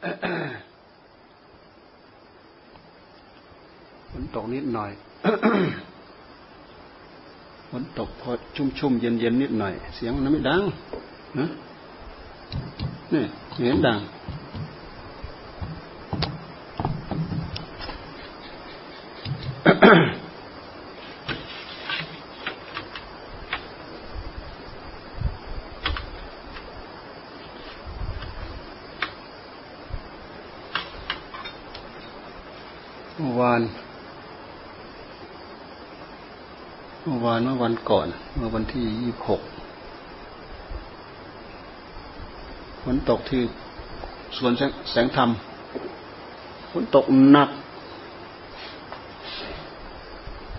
ฝนตกนิดหน่อยฝนตกพอชุ่มๆเย็นๆนนิดหน่อย เสียงมันไม่ดังนะนี่เห็นดังวานเมื่อวานเมื่อวันก่อน เมื่อวันที่ยี่หกฝน ตกที่สวนแสงธรรมฝนตกหนัก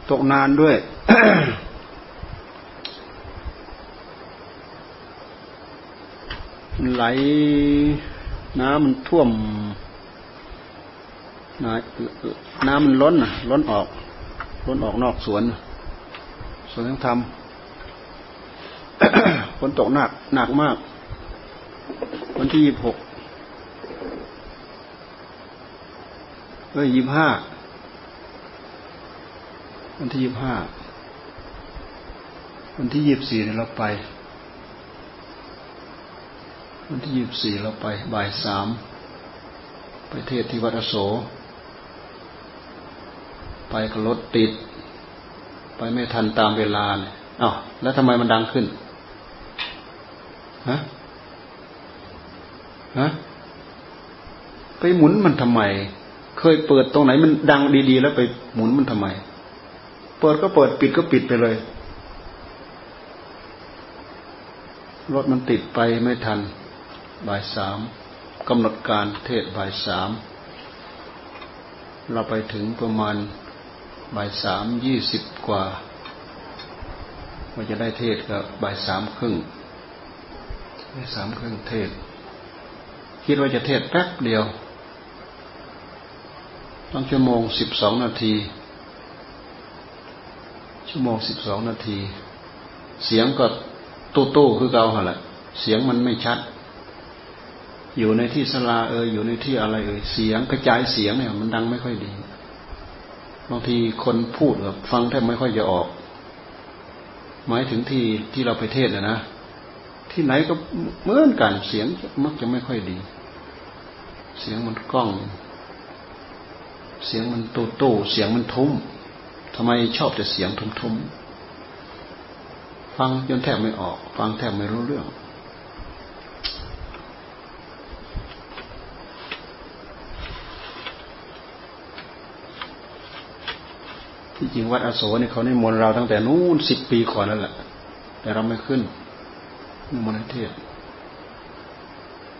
ตกนานด้วย ไหลน้ำมันท่วม น้ำมันล้นล้นออก ล้นออกนอกสวนสวนยังทำฝนตกหนักหนักมาก วันที่ยี่หกเอ้ยยี่ห้าวันที่ยี่ห้าวันที่ยี่บสี่เราไป วันที่ยี่บสี่เราไป บ่ายสามไปเทศที่วัดอโศไปกับรถติด ไปไม่ทันตามเวลาเนี่ยอ้าวแล้วทำไมมันดังขึ้น ฮะ ฮะไปหมุนมันทำไม เคยเปิดตรงไหนมันดังดีๆ แล้วไปหมุนมันทำไม เปิดก็เปิดปิดก็ปิดไปเลย รถมันติดไปไม่ทัน บ่ายสามกำหนดการเทศบ่ายสามเราไปถึงประมาณบ่ายสามยี่สิบกว่าว่าจะได้เทศก็บ่ายสามครึ่งบ่ายสามครึ่งเทศ คิดว่าจะเทศแป๊บเดียวต้องชั่วโมงสิบสองนาที ชั่วโมงสิบสองนาที เสียงก็ตู้ตู้คือเก่าหละเสียงมันไม่ชัด อยู่ในที่สลาเอออยู่ในที่อะไรเออเสียงกระจายเสียงเนี่ย มันดังไม่ค่อยดี บางทีคนพูดแบบฟังแทบไม่ค่อยจะออก หมายถึงที่ที่เราไปเทศนะนะที่ไหนก็เหมือนกันเสียงมักจะไม่ค่อยดี เสียงมันกล้อง เสียงมันโตโตเสียงมันทุ้มทำไมชอบแต่เสียงทุ้มๆ ฟังจนแทบไม่ออก ฟังแทบไม่รู้เรื่อง ที่จริงวัดอโศนี่เขานิมนต์เราตั้งแต่นู้นสิบปีก่อนแล้วแหละ แต่เราไม่ขึ้นนิมนต์เทศ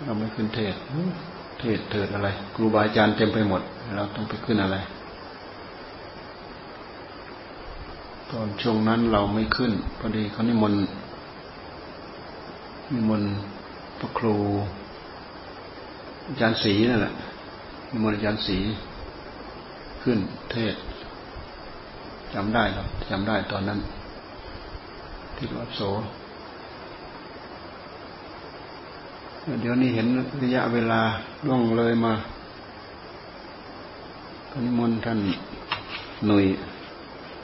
เราไม่ขึ้นเทศ เทศเถิดอะไรครูบาอาจารย์เต็มไปหมด เราต้องไปขึ้นอะไร ตอนช่วงนั้นเราไม่ขึ้นพอดีเขานิมนต์นิมนต์พระครูอาจารย์ศรีนั่นแหละนิมนต์อาจารย์ศรีขึ้นเทศจำได้หรอจำได้ตอนนั้น ที่วัดโส เดี๋ยวนี้เห็นระยะเวลาล่วงเลยมาพนิมนต์ท่านหนุ่ย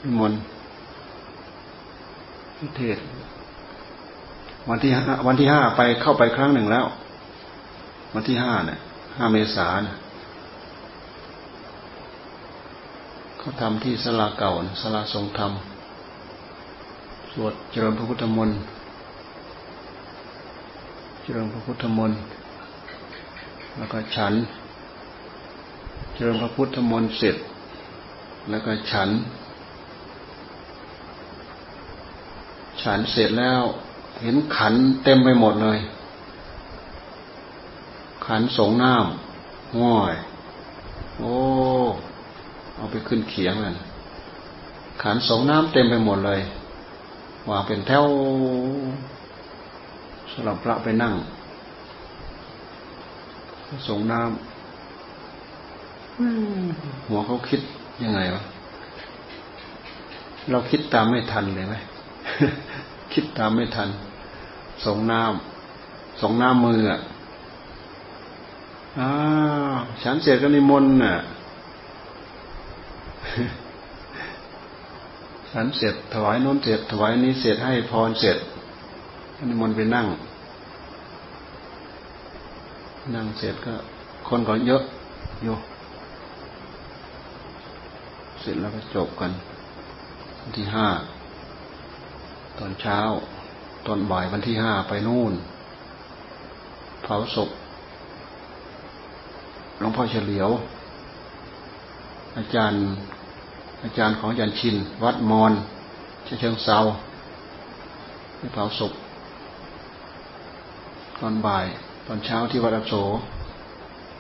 นิมนต์พิเทศ วันที่ห้าวันที่ห้าไปเข้าไปครั้งหนึ่งแล้ว วันที่ห้าเนี่ยห้าเมษาเนี่ยเขาทำที่สลาเก่าสลาทรงธรรมสวดเจริญพระพุทธมนต์ เจริญพระพุทธมนต์แล้วก็ฉัน เจริญพระพุทธมนต์เสร็จ แล้วก็ฉัน ฉันเสร็จแล้วเห็นขันเต็มไปหมดเลย ขันสงน้ำง่อย โอ้เอาไปขึ้นเขียงเลยขันสงน้ำเต็มไปหมดเลย วางเป็นแถว สำหรับพระไปนั่งสงน้ำหัวเขาคิดยังไงวะเราคิดตามไม่ทันเลยไหมคิดตามไม่ทันสงน้ำสงน้ำมืออะอ้าฉันเสร็จก็นิมนต์น่ะฉันเสร็จถวายน้นเสร็จถวายนี้เสร็จให้พรเสร็จ นิมนต์ไปนั่ง นั่งเสร็จก็ คนก็เยอะอยู่เสร็จแล้วก็จบกัน วันที่ห้า ตอนเช้า ตอนบ่ายวันที่ห้าไปนู่น เผาศพหลวงพ่อเฉลียว อาจารย์ อาจารย์ของอาจารย์ชิน วัดมอนเชิงเซาไปเผาศพ ตอนบ่าย ตอนเช้าที่วัดอโศ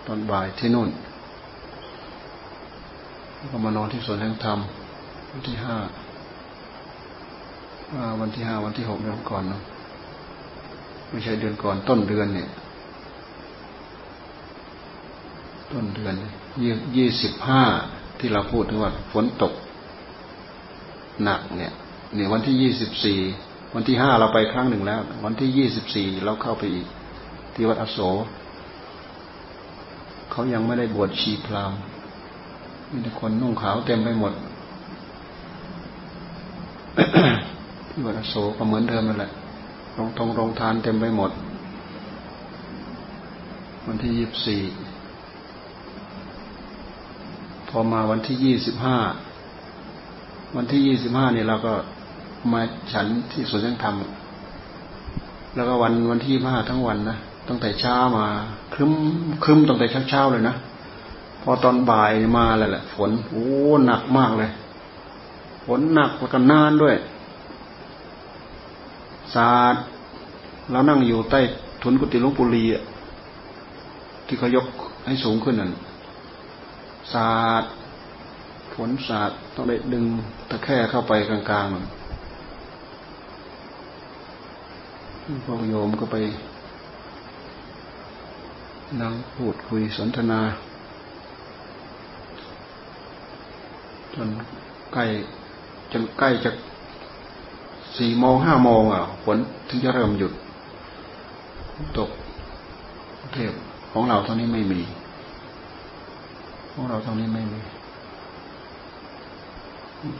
ตอนบ่ายที่นู่นแล้วก็มานอนที่สวนแห่งธรรมวันที่ห้าวันที่ห้าวันที่หกเดือนก่อนเนาะไม่ใช่เดือนก่อนต้นเดือนเนี่ย ต้นเดือนยี่ยี่สิบห้าที่เราพูดถึงว่าฝนตกหนักเนี่ยเนี่ยวันที่ยี่สิบสี่ วันที่ห้าเราไปครั้งหนึ่งแล้ว วันที่ยี่สิบสี่เราเข้าไปอีก ที่วัดอโศเขายังไม่ได้บวชชีพรามมีแต่คนนุ่งขาวเต็มไปหมด ที่วัดอโศก็เหมือนเดิมนั่นแหละรองทองรองทานเต็มไปหมด วันที่ยี่สิบสี่พอมาวันที่ยี่สิบห้าวันที่ยี่สิบห้านี่เราก็ มาฉันที่สวนยังธรรม แล้วก็วันวันที่ห้าทั้งวันนะตั้งแต่เช้ามาครึ้มครึ้มตั้งแต่เช้าเช้าเลยนะพอตอนบ่ายมาเลยแหละ ฝนโอ้หนักมากเลย ฝนหนักแล้วก็นานด้วยสาดเรานั่งอยู่ใต้ทุนกุฏิลุงปุรีอะที่เขายกให้สูงขึ้นนั่นสาดฝนสาดต้องได้ดึงตะแคร่เข้าไปกลางๆ พวกโยมก็ไปนั่งพูดคุยสนทนาจนใกล้จนใกล้จะสี่โมงห้าโมงอะฝนถึงจะเริ่มหยุด ตกเทพของเราเท่านี้ไม่มี ของเราเท่านี้ไม่มี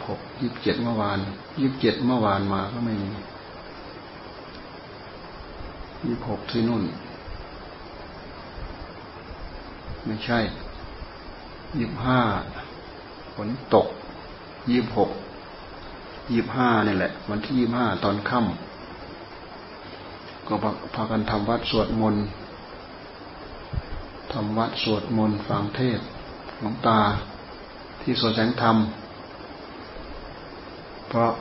หกยี่สิบเจ็ดเมื่อวานยี่สิบเจ็ดเมื่อวานมาก็ไม่มี ยี่หกที่นู่น ไม่ใช่ยี่ห้าฝนตกยี่หกยี่ห้านี่แหละ วันที่ยี่ห้าตอนค่ำก็พากันทำวัดสวดมนต์ทำวัดสวดมนต์ฟังเทศหลวงตาที่สวนแสงธรรม เพราะ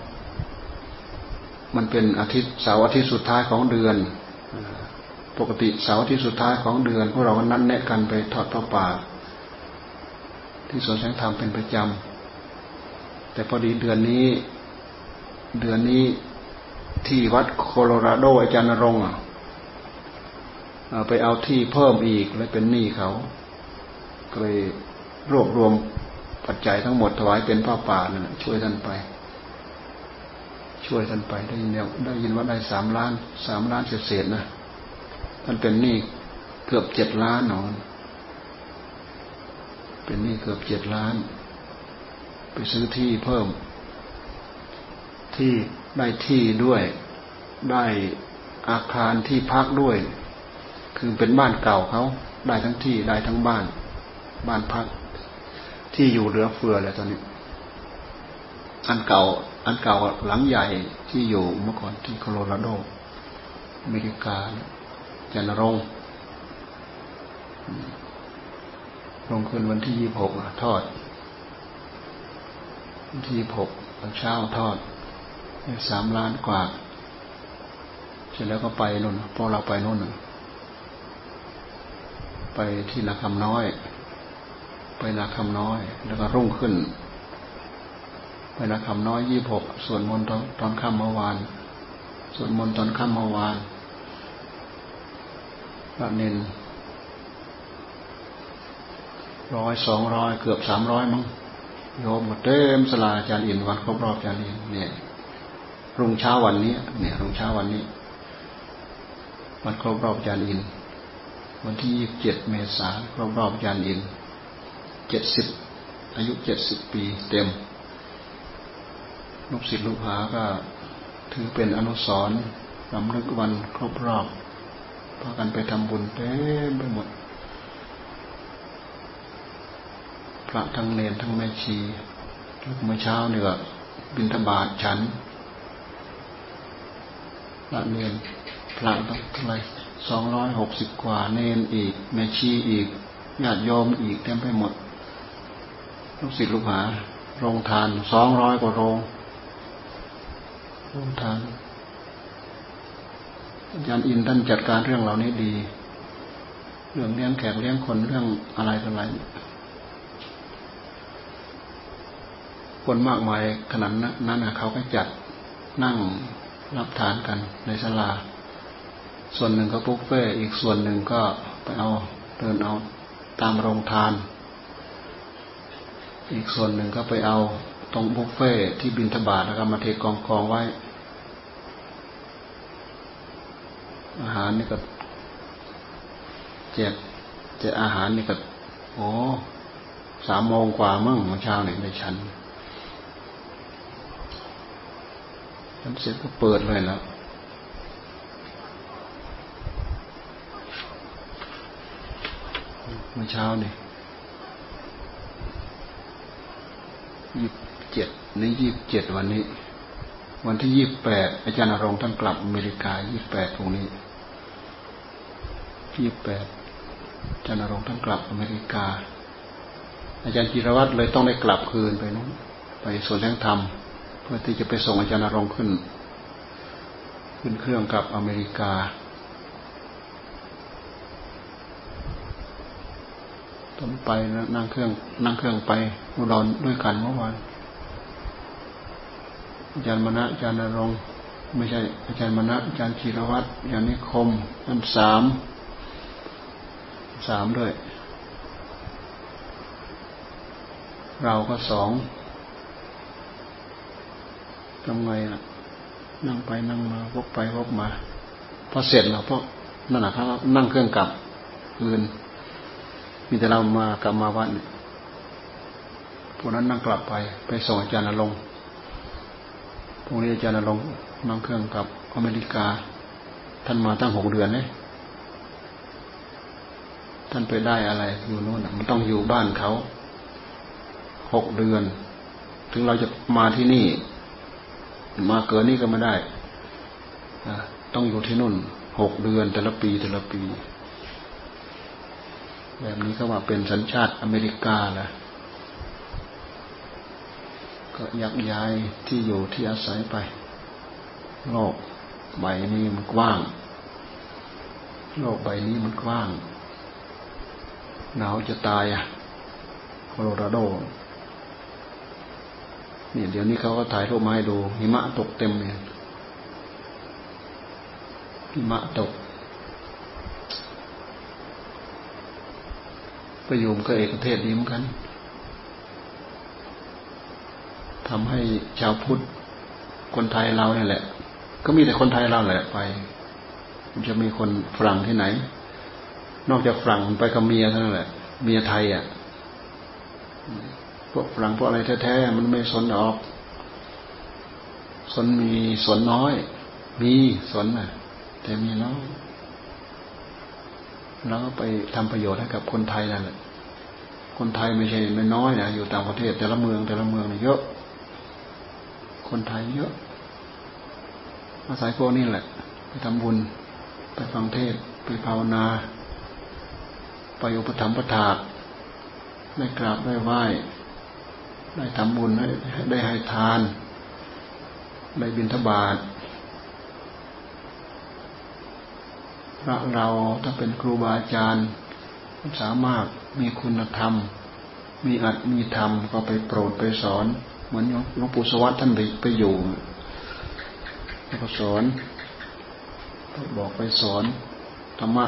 มันเป็นอาทิตย์เสาร์อาทิตย์สุดท้ายของเดือน ปกติเสาร์ทิตย์สุดท้ายของเดือนพวกเราก็นัดแนะกันไปทอดพระป่า ที่สวนแสงธรรมเป็นประจำ แต่พอดีเดือนนี้ เดือนนี้ที่วัดโคโลราโดอาจารย์นรงค์ไปเอาที่เพิ่มอีกเลยเป็นหนี้เขาก็เลยรวบรวมปัจจัยทั้งหมดถวายเป็นผ้าป่านั่นช่วยท่านไป ช่วยท่านไปได้ยินได้ยินว่าได้สามล้านสามล้านเศษนะท่านเป็นหนี้เกือบเจ็ดล้านนอน เป็นหนี้เกือบเจ็ดล้าน ไปซื้อที่เพิ่ม ที่ได้ที่ด้วย ได้อาคารที่พักด้วย คือเป็นบ้านเก่าเขาได้ทั้งที่ได้ทั้งบ้าน บ้านพัก ที่อยู่เหลือเฟือเลยตอนนี้ อันเก่า อันเก่าหลังใหญ่ที่อยู่เมื่อก่อนที่โคโลราโดอเมริกาจันรงลงคืนวันที่ยี่หกทอดวันที่ยี่หกตอนเช้าทอดสามล้านกว่า เสร็จแล้วก็ไปนู่นพอเราไปนู่นไปที่นาคำน้อย ไปนาคำน้อย แล้วก็รุ่งขึ้น ไปนาคำน้อยยี่หกส่วนมนตอนตอนค่ำเมื่อวานส่วนมนต์ตอนค่ำเมื่อวานพระเนนร้อยสองร้อยเกือบสามร้อยมั้งโยมเต็มสลาอาจารย์อินวันครบรอบอาจารย์อินเนี่ย รุ่งเช้าวันนี้เนี่ยรุ่งเช้าวันนี้วันครบรอบอาจารย์อิน วันที่ยี่สิบเจ็ดเมษายนรอบรอบยานอินเจ็ดสิบอายุเจ็ดสิบปีเต็ม ลูกศิษย์ลูกหาก็ ถือเป็นอนุสรณ์ลำลึกวันครบรอบพากันไปทำบุญเต็มไปหมด พระทั้งเนนทั้งแม่ชีเมื่อเช้าเนี่ยบินธบาตฉันพระเนนพระต้องเท่าไรสองร้อยหกสิบกว่าเนนอีก แม่ชีอีกญาติโยมอีกเต็มไปหมด ลูกศิษย์ลูกหา โรงทานสองร้อยกว่าโรง โรงทานอาจารย์อินท่านจัดการเรื่องเหล่านี้ดี เรื่องเลี้ยงแขกเลี้ยงคนเรื่องอะไรต่ออะไรคนมากมายขนาดนั้นนะเขาก็จัดนั่งรับทานกันในศาลา ส่วนหนึ่งก็ปุ๊กเฟ่อีกส่วนหนึ่งก็ไปเอาเดินเอาตามโรงทาน อีกส่วนหนึ่งก็ไปเอาตรงบุฟเฟ่ที่บินทบาทแล้วก็มาเทกองกองไว้ อาหารนี่ก็แจกแจกอาหารนี่ก็โอ้สามโมงกว่ามั่งเมื่อเช้าเนี่ยในชั้นชั้นเสร็จก็เปิดเลยแล้วเมื่อเช้านี่ยี่สิบเจ็ดนี่ยี่สิบเจ็ดวันนี้ วันที่ยี่สิบแปดอาจารย์อรงท่านกลับอเมริกายี่สิบแปดตรงนี้ ยี่แปดอาจารย์นรงท่านกลับอเมริกา อาจารย์จิรวัตรเลยต้องได้กลับคืนไปนู้นไปส่วนแรงธรรม เพื่อที่จะไปส่งอาจารย์นรงขึ้น ขึ้นเครื่องกลับอเมริกาตอนไปนั่งเครื่องนั่งเครื่องไปอุดรด้วยกันเมื่อวานอาจารย์มณะอาจารย์นรงไม่ใช่อาจารย์มณะอาจารย์ธีรวัตรอาจารย์นิคมอันสาม สามด้วย เราก็สองทำไงล่ะ นั่งไปนั่งมาวกไปวกมาพอเสร็จแล้วพวกนั่นแหละครับนั่งเครื่องกลับอื่นมีแต่เรามากลับมาวัดนพวกนั้นนั่งกลับไป ไปส่งอาจารย์นรงพวกนี้อาจารย์นรงนั่งเครื่องกลับอเมริกา ท่านมาตั้งหกเดือนเลย ท่านไปได้อะไรอยู่โน่นมันต้องอยู่บ้านเขาหกเดือน ถึงเราจะมาที่นี่ มาเกินนี่ก็ไม่ได้ต้องอยู่ที่นู่นหกเดือนแต่ละปีแต่ละปี แบบนี้ก็ว่าเป็นสัญชาติอเมริกาแหละก็ยักย้ายที่อยู่ที่อาศัยไป โลกใบนี้มันกว้าง โลกใบนี้มันกว้าง หนาวจะตายอะโคโลราโดนี่เดี๋ยวนี้เขาก็ถ่ายรูปมาให้ดูหิมะตกเต็มเลยหิมะตกประยุมก็เอกเทศดีเหมือนกันทำให้ชาวพุทธคนไทยเราเนี่ยแหละ ก็มีแต่คนไทยเราแหละไป มันจะมีคนฝรั่งที่ไหน นอกจากฝรั่งไปกับเมียเท่านั้นแหละ เมียไทยอะพวกฝรั่งพวกอะไรแท้ๆมันไม่สนออกสนมีสนน้อย มีสนน่ะ แต่มีน้อยแล้วไปทำประโยชน์ให้กับคนไทยนั่นแหละคนไทยไม่ใช่ไม่น้อยนะอยู่ต่างประเทศแต่ละเมืองแต่ละเมืองเยอะ คนไทยเยอะอาศัยพวกนี้แหละ ไปทำบุญ ไปฟังเทศ ไปภาวนา ไปอุปถัมภะถาได้กราบได้ไหว้ได้ทำบุญได้ได้ให้ทาน ได้บิณฑบาตพระเราถ้าเป็นครูบาอาจารย์สามารถมีคุณธรรม มีอัตมีธรรมก็ไปโปรดไปสอน เหมือนหลวงปู่สวัสดิ์ท่านไปไปอยู่แล้วก็สอนบอกไปสอนธรรมะ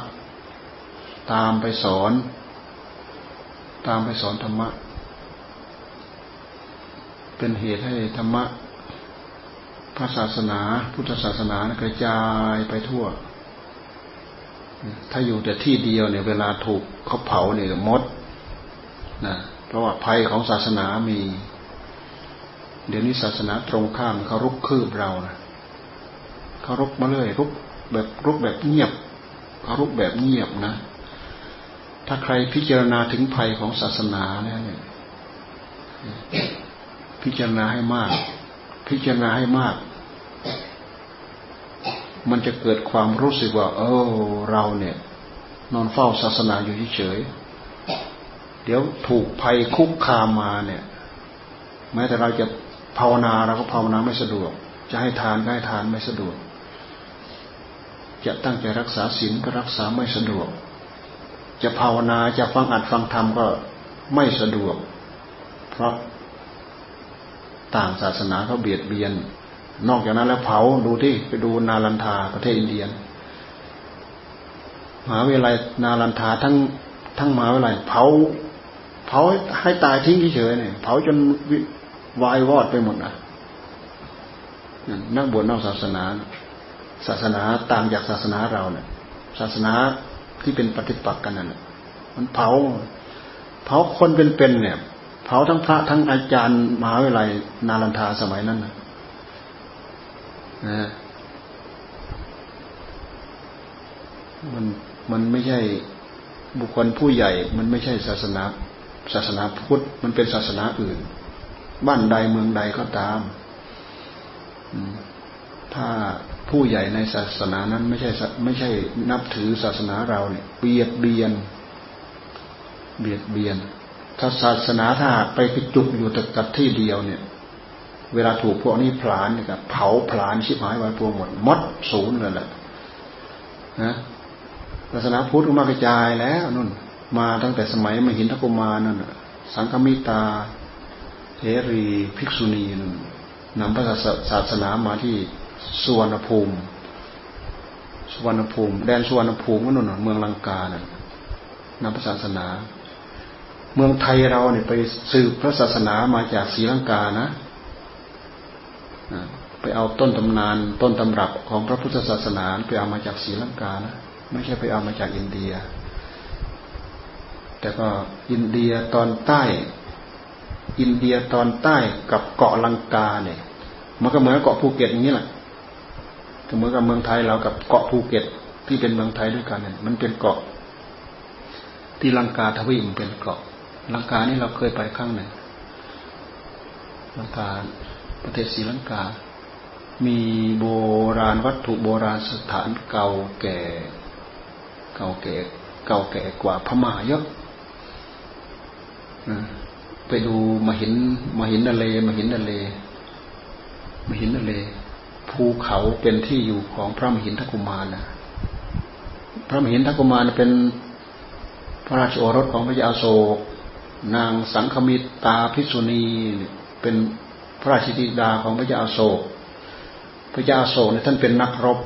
ตามไปสอน ตามไปสอนธรรมะ เป็นเหตุให้ธรรมะพระศาสนา พุทธศาสนากระจายไปทั่ว ถ้าอยู่แต่ที่เดียวเนี่ยเวลาถูกเขาเผาเนี่ยมดนะเพราะว่าภัยของศาสนามี เดี๋ยวนี้ศาสนาตรงข้ามเขารุกคืบเรานะเขารุกมาเลยรุกแบบรุกแบบเงียบเขารุกแบบเงียบนะ ถ้าใครพิจารณาถึงภัยของศาสนาแล้วเนี่ย พิจารณาให้มาก พิจารณาให้มาก มันจะเกิดความรู้สึกว่า เออเราเนี่ย นอนเฝ้าศาสนาอยู่เฉยเดี๋ยวถูกภัยคุกคามมาเนี่ย แม้แต่เราจะภาวนาเราก็ภาวนาไม่สะดวก จะให้ทานก็ให้ทานไม่สะดวก จะตั้งใจรักษาศีลก็รักษาไม่สะดวก จะภาวนาจะฟังอัดฟังธรรมก็ไม่สะดวก เพราะต่างศาสนาเขาเบียดเบียน นอกจากนั้นแล้วเผาดูที่ไปดูนาลันทาประเทศอินเดียมหาวิทยาลัยนาลันทาทั้งทั้งมหาวิทยาลัยเผาเผาให้ตายทิ้งเฉยเนี่ยเผาจนวายวอดไปหมดนะนักบวชนอกศาสนา ศาสนาต่างจากศาสนาเราเนี่ยศาสนา ที่เป็นปฏิปักษ์กันนั่นมันเผา เผาคนเป็นๆเนี่ย เผาทั้งพระทั้งอาจารย์มหาวิทยาลัยนาลันทาสมัยนั้นนะมันมันไม่ใช่บุคคลผู้ใหญ่ มันไม่ใช่ศาสนา ศาสนาพุทธมันเป็นศาสนาอื่น บ้านใดเมืองใดก็ตามถ้า ผู้ใหญ่ในศาสนานั้นไม่ใช่ไม่ใช่นับถือศาสนาเราเนี่ยเบียดเบียน เบียดเบียน ถ้าศาสนาถ้าไปกระจุกอยู่แต่กับที่เดียวเนี่ย เวลาถูกพวกนี้ผลาญเนี่ยเผาผลาญชิบหายไว้พวงหมดมดศูนย์เลยแหละนะศาสนาพุทธก็มากระจายแล้วนุ่น มาตั้งแต่สมัยมหินทกุมารนั่นสังฆมิตาเทรี ภิกษุณีนั่นนำพระศาสนามาที่ สุวรรณภูมิ สุวรรณภูมิ แดนสุวรรณภูมิก็นู่นเมืองลังกาเนั่นนำพระศาสนา เมืองไทยเราเนี่ยไปสืบพระศาสนามาจากศรีลังกานะไปเอาต้นตำนานต้นตำรับของพระพุทธศาสนาไปเอามาจากศรีลังกานะไม่ใช่ไปเอามาจากอินเดีย แต่ก็อินเดียตอนใต้ อินเดียตอนใต้กับเกาะลังกาเนี่ย มันก็เหมือนเกาะภูเก็ตอย่างนี้แหละ ก็เหมือนกับเมืองไทยเรากับเกาะภูเก็ตที่เป็นเมืองไทยด้วยกันเนี่ยมันเป็นเกาะ ที่ลังกาทวีมันเป็นเกาะลังกานี่เราเคยไปครั้งหนึ่งลังกาประเทศศรีลังกา มีโบราณวัตถุโบราณสถานเก่าแก่ เก่าแก่ เก่าแก่กว่าพม่าเยอะไปดูมาเห็นมาเห็นทะเลมาเห็นทะเลมาเห็นทะเล ภูเขาเป็นที่อยู่ของพระมหินทกุมารนะพระมหินทกุมารเป็นพระราชโอรสของพระยาโศก นางสังคมิตาพิษุณีเป็นพระราชธิดาของพระยาโศก พระยาโศกเนี่ยท่านเป็นนักรบ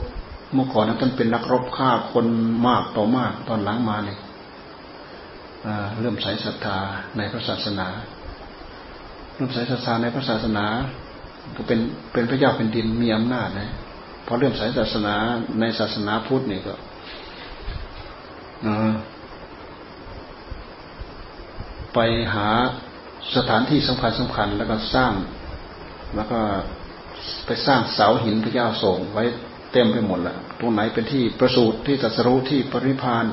เมื่อก่อนท่านเป็นนักรบฆ่าคนมากต่อมากตอนหลังมาเนี่ยเริ่มใส่ศรัทธาในพระศาสนา เริ่มใส่ศรัทธาในพระศาสนา ก็เป็นเป็นพระเจ้าเป็นดินมีอำนาจนะพอเริ่มใส่ศาสนาในศาสนาพุทธนี่ก็ไปหาสถานที่สำคัญสำคัญแล้วก็สร้าง แล้วก็ไปสร้างเสาหินพระเจ้าส่งไว้เต็มไปหมดล้วตรงไหนเป็นที่ประสูติที่ตรัสรู้ที่ปริพาน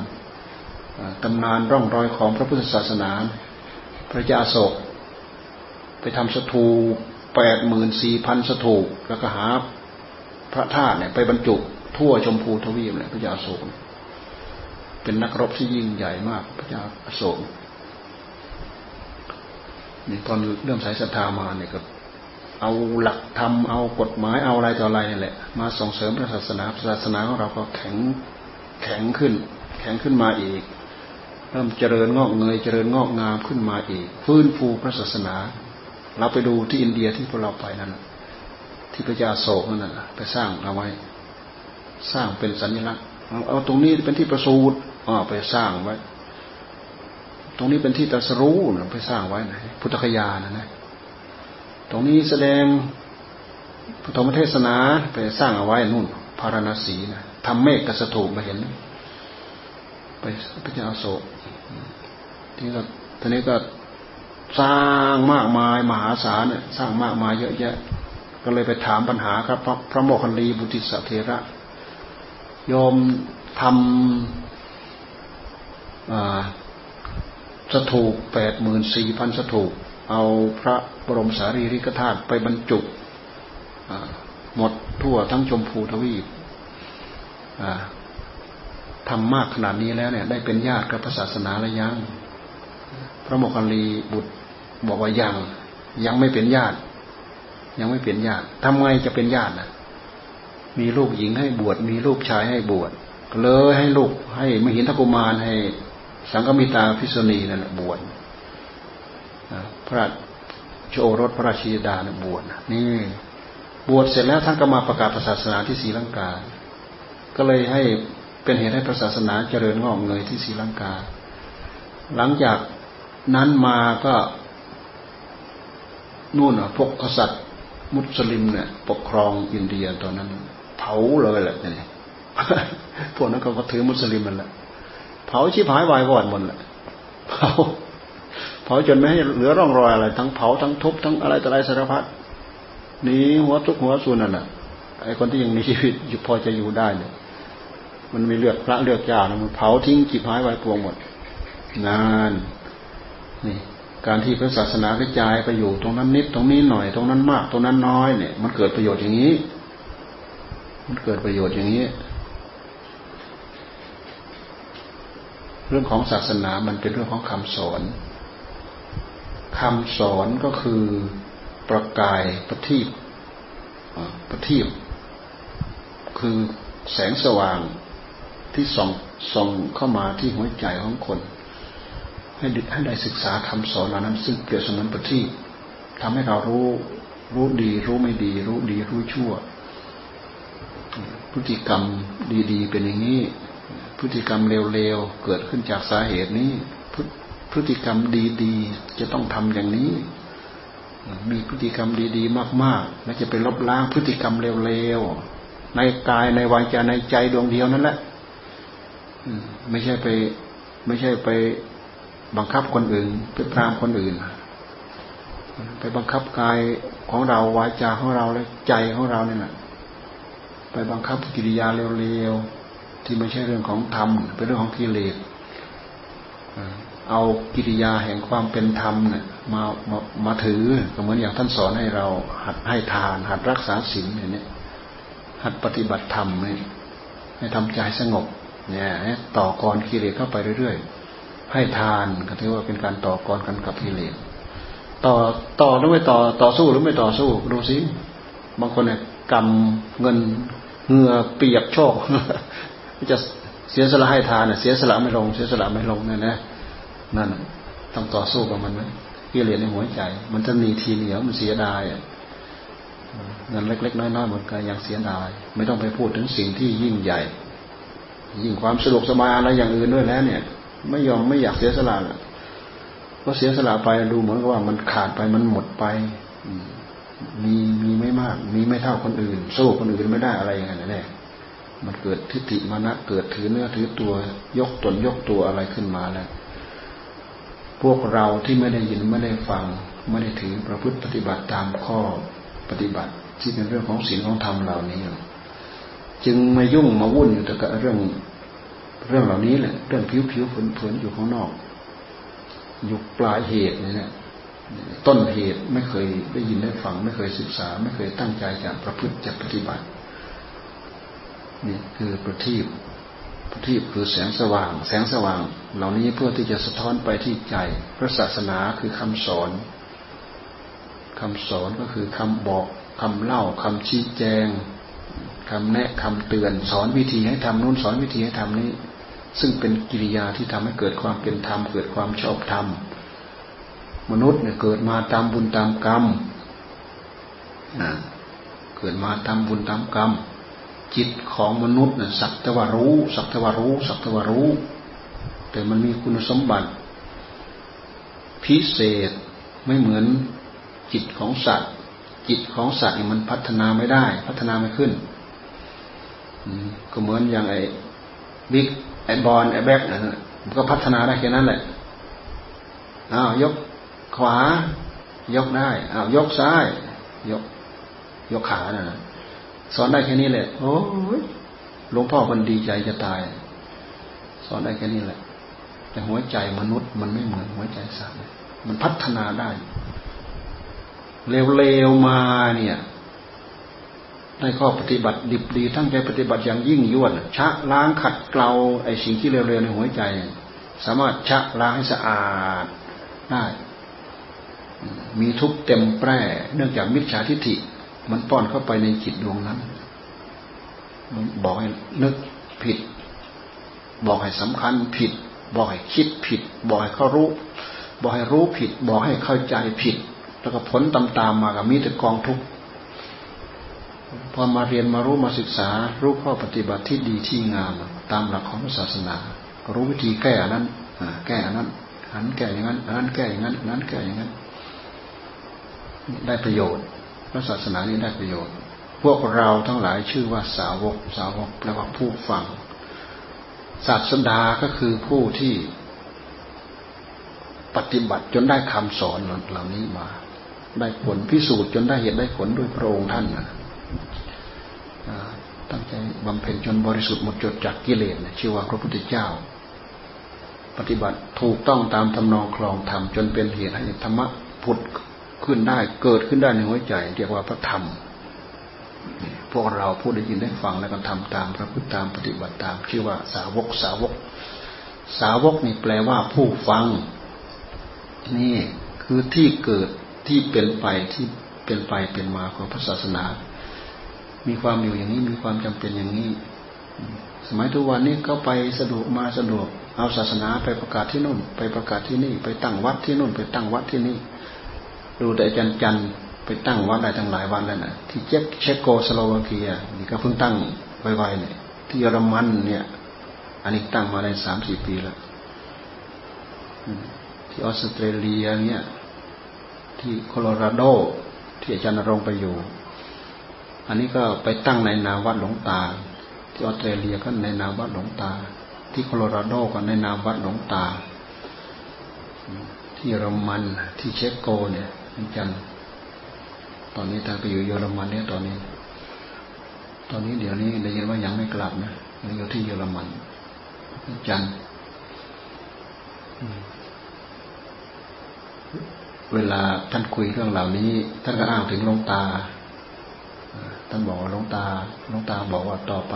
ตำนานร่องรอยของพระพุทธศาสนา พระยาโศก ไปทำสถู แปดหมื่นสี่พันสถูปแล้วก็หาพระธาตุเนี่ยไปบรรจุทั่วชมพูทวีปเนี่ยพระยาโศกเป็นนักรบที่ยิ่งใหญ่มากพระยาโศกนี่ตอนเริ่มสายศรัทธามาเนี่ยก็เอาหลักธรรมเอากฎหมายเอาอะไรต่ออะไรนี่แหละ มาส่งเสริมพระศาสนาศาสนาของเราก็แข็งแข็งขึ้น แข็งขึ้นมาอีก เริ่มเจริญงอกเงยเจริญงอกงามขึ้นมาอีก ฟื้นฟูพระศาสนา เราไปดูที่อินเดียที่พวกเราไปนั่นที่พระยาโศกนั่นนะไปสร้างเอาไว้ สร้างเป็นสัญลักษณ์เอาตรงนี้เป็นที่ประสูติอ๋อไปสร้างไว้ ตรงนี้เป็นที่ตรัสรู้นะไปสร้างไว้นะพุทธคยานะนะ ตรงนี้แสดงพุทธมเทศนาไปสร้างเอาไว้นู่นพาราณสีนะทำเมฆกสถูกมาเห็น ไปพระเจ้าโศกทีนี้ก็ทีนี้ก็ สร้างมากมายมหาศาลเนี่ยสร้างมากมายเยอะแยะ ก็เลยไปถามปัญหาครับพระพระโมคคัลลีบุติสเทระยอมทำสถูกแปดหมื่นสี่พันสถูกเอาพระบรมสารีริกธาตุไปบรรจุหมดทั่วทั้งชมพูทวีปทำมากขนาดนี้แล้วเนี่ย ได้เป็นญาติกับศาสนาแล้วยัง พระโมคคัลลีบุตร บอกว่ายังยังไม่เป็นญาติ ยังไม่เป็นญาติทำไงจะเป็นญาตินะมีลูกหญิงให้บวชมีลูกชายให้บวชเลยให้ลูกให้มหินทกุมารให้ สังฆมิตาพิษณีนั่นบวชพระโชรสพระราชีดาเนี่ยบวชนี่บวชเสร็จแล้วท่านก็มาประกาศศาสนาที่ศรีลังกา ก็เลยให้เป็นเหตุให้ศาสนาเจริญงอกเงยที่ศรีลังกา หลังจากนั้นมาก็ นู่นอะพวกกษัตริย์ มุสลิมเนี่ยปกครองอินเดียตอนนั้น เผาเลยแหละนี่พวกนั้นเขาก็ถือมุสลิมมันแหละเผาชิบหายวายวอดหมดแหละเผาเผาจนไม่ให้เหลือร่องรอยอะไร ทั้งเผาทั้งทุบทั้งอะไรต่ออะไรสารพัดนี้หัวทุกหัวส่วนนั่นแหละไอ้คนที่ยังมีชีวิตอยู่พอจะอยู่ได้เนี่ยมันมีเลือดพระเลือดเจ้านะมันเผาทิ้งจิบหายวายปวงหมดนานนี่ การที่พระศาสนากระจายไปอยู่ตรงนั้นนิดตรงนี้หน่อยตรงนั้นมาก ตรงนั้นน้อยเนี่ย มันเกิดประโยชน์อย่างนี้ มันเกิดประโยชน์อย่างนี้ เรื่องของศาสนามันเป็นเรื่องของคำสอนคำสอนก็คือประกายประทีปประทีปคือแสงสว่างที่ส่องส่องเข้ามาที่หัวใจของคน ให้ให้ได้ศึกษาคำสอนเหล่านั้นซึ่งเกิดสมนประทีปทำให้เรารู้รู้ดี รู้ไม่ดี รู้ดีรู้ชั่ว พฤติกรรมดีๆ เป็นอย่างนี้ พฤติกรรมเร็วๆเกิดขึ้นจากสาเหตุนี้ พฤติกรรมดีๆ จะต้องทำอย่างนี้ มีพฤติกรรมดีๆ มากๆ แล้วจะไปลบล้างพฤติกรรมเร็วๆในกายในวาจาในใจดวงเดียวนั่นแหละไม่ใช่ไป ไม่ใช่ไป บังคับคนอื่นไปพรามคนอื่นไปบังคับกายของเราวาจาของเราและใจของเราเนี่ยนะไปบังคับกิริยาเร็วๆที่ไม่ใช่เรื่องของธรรมเป็นเรื่องของกิเลสเอากิริยาแห่งความเป็นธรรมเนี่ยมามามาถือก็เหมือนอย่างท่านสอนให้เรา หัดให้ทาน หัดรักษาศีลเนี่ยหัดปฏิบัติธรรมเนี่ยให้ทำใจสงบ เนี่ยต่อกรกิเลสเข้าไปเรื่อยๆ ให้ทานก็ถือว่าเป็นการต่อกรกันกับกิเลสต่อต่อหรือไม่ต่อต่อสู้หรือไม่ต่อสู้ดูสิบางคนเนี่ยกำเงินเงื่อเปียกโชกจะเสียสละให้ทานเนี่ยเสียสละไม่ลง เสียสละไม่ลงเนี่ยนะนั่นต้องต่อสู้กับมันไหมกิเลสในหัวใจ มันจะหนีทีเหนียวมันเสียดายเงินเล็ก ๆ น้อยๆหมดก็ยังเสียดาย ไม่ต้องไปพูดถึงสิ่งที่ยิ่งใหญ่ ยิ่งความสะดวกสบายอะไรอย่างอื่นด้วยแล้วเนี่ย ไม่ยอมไม่อยากเสียสละก็เสียสละไปดูเหมือนกับว่ามันขาดไปมันหมดไปมีมีไม่มาก มีไม่เท่าคนอื่นสู้คนอื่นไม่ได้อะไรอย่างเงี้ยแน่มันเกิดทิฏฐิมานะเกิดถือเนื้อถือตัวยกตนยกตัวอะไรขึ้นมาแล้วพวกเราที่ไม่ได้ยินไม่ได้ฟัง ไม่ได้ถือประพฤติปฏิบัติตามข้อปฏิบัติ ที่เป็นเรื่องของศีลของธรรมเหล่านี้ จึงม่ยุ่งมาวุ่นอยู่แต่กับเรื่อง เรื่องเหล่านี้แหละเรื่องผิวผิวฝืนฝืนอยู่ข้างนอก อยู่ปลายเหตุเนี่ยต้นเหตุไม่เคยได้ยินได้ฟัง ไม่เคยศึกษา ไม่เคยตั้งใจจะประพฤติจะปฏิบัติ นี่คือประทีปประทีปคือแสงสว่าง แสงสว่าง เหล่านี้เพื่อที่จะสะท้อนไปที่ใจ พระศาสนาคือคำสอนคำสอนก็คือคำบอกคำเล่าคำชี้แจงคำแนะคำเตือน สอนวิธีให้ทำนู้นสอนวิธีให้ทำนี้ ซึ่งเป็นกิริยาที่ทำให้เกิดความเป็นธรรมเกิดความชอบธรรมมนุษย์เนี่ยเกิดมาตามบุญตามกรรมเกิดมาตามบุญตามกรรม จิตของมนุษย์เนี่ยสักแต่ว่ารู้ สักแต่ว่ารู้ สักแต่ว่ารู้ แต่มันมีคุณสมบัติ พิเศษไม่เหมือนจิตของสัตว์ จิตของสัตว์มันพัฒนาไม่ได้ พัฒนาไม่ขึ้นก็เหมือนอย่างไอ้บิ๊ก ไอบอลไอแบกนั่นมันก็พัฒนาได้แค่นั้นแหละอ้าวยกขวา ยกได้อ้าวยกซ้าย ยก ยกขาน่ะสอนได้แค่นี้แหละ โอ้ยหลวงพ่อมันดีใจจะตาย สอนได้แค่นี้แหละ แต่หัวใจมนุษย์มันไม่เหมือนหัวใจสัตว์มันพัฒนาได้เร็วๆมาเนี่ย ได้ข้อปฏิบัติดิบดีทั้งใจปฏิบัติอย่างยิ่งยวดชะล้างขัดเกลาไอ้สิ่งที่เร็วๆในหัวใจ สามารถชะล้างให้สะอาดได้ มีทุกเต็มแปร่ เนื่องจากมิจฉาทิฏฐิ มันป้อนเข้าไปในจิตดวงนั้น มันบอกให้นึกผิด บอกให้สำคัญผิด บอกให้คิดผิด บอกให้เขารู้ บอกให้รู้ผิด บอกให้เข้าใจผิด แล้วก็ผลตามๆมากับมีแต่กองทุกข์ พอมาเรียนมารู้มาศึกษา รู้ข้อปฏิบัติที่ดีที่งามตามหลักของศาสนา รู้วิธีแก้นั้นแก้นั้นอันแก้อย่างนั้นอันนั้นแก้อย่างนั้นอันนั้นแก้อย่างนั้น ได้ประโยชน์พระศาสนานี้ได้ประโยชน์ พวกเราทั้งหลายชื่อว่าสาวก สาวกแปลว่าผู้ฟังศาสดาก็คือผู้ที่ปฏิบัติจนได้คำสอนเหล่านี้มา ได้ผลพิสูจน์จนได้เหตุได้ผลด้วยพระองค์ท่านนะ ตั้งใจบำเพ็ญจนบริสุทธิ์หมดจดจากกิเลสชื่อว่าพระพุทธเจ้า ปฏิบัติถูกต้องตามทำนองคลองธรรมจนเป็นเหตุให้ธรรมะผุดขึ้นได้เกิดขึ้นได้ในหัวใจ เรียกว่าพระธรรม พวกเราผู้ได้ยินได้ฟังแล้วก็ทำตามพระพุทธตามปฏิบัติตาม ชื่อว่าสาวกสาวก สาวกนี่แปลว่าผู้ฟัง นี่คือที่เกิดที่เป็นไปที่เป็นไปเป็นมาของพระศาสนา มีความอยู่อย่างนี้มีความจำเป็นอย่างนี้ สมัยทุกวันนี้เขาไปสะดวกมาสะดวก เอาศาสนาไปประกาศที่นู่น ไปประกาศที่นี่ ไปตั้งวัดที่นู่น ไปตั้งวัดที่นี่ ดูแต่จันจันไปตั้งวัดได้ทั้งหลายวันแล้วนะที่เช็กเชโกสโลวาเกียนี่ก็เพิ่งตั้งไวๆเนี่ยที่เยอรมันเนี่ย อันนี้ตั้งมาได้สามสี่ปีแล้วที่ออสเตรเลียเนี่ย ที่โคโลราโด ที่อาจารย์นรงไปอยู่ อันนี้ก็ไปตั้งในนาวัดหลวงตา ที่ออสเตรเลียก็ในนาวัดหลวงตา ที่โคโลราโดก็ในนาวัดหลวงตา ที่เยอรมันที่เชโกเนี่ยจันตอนนี้ทางไปอยู่เยอรมันเนี่ยตอนนี้ ตอนนี้เดี๋ยวนี้ได้ยินว่ายังไม่กลับนะยังอยู่ที่เยอรมันจันเวลาท่านคุยเรื่องเหล่านี้ ท่านก็อ้างถึงหลวงตา ท่านบอกว่าหลวงตาหลวงตาบอกว่าต่อไป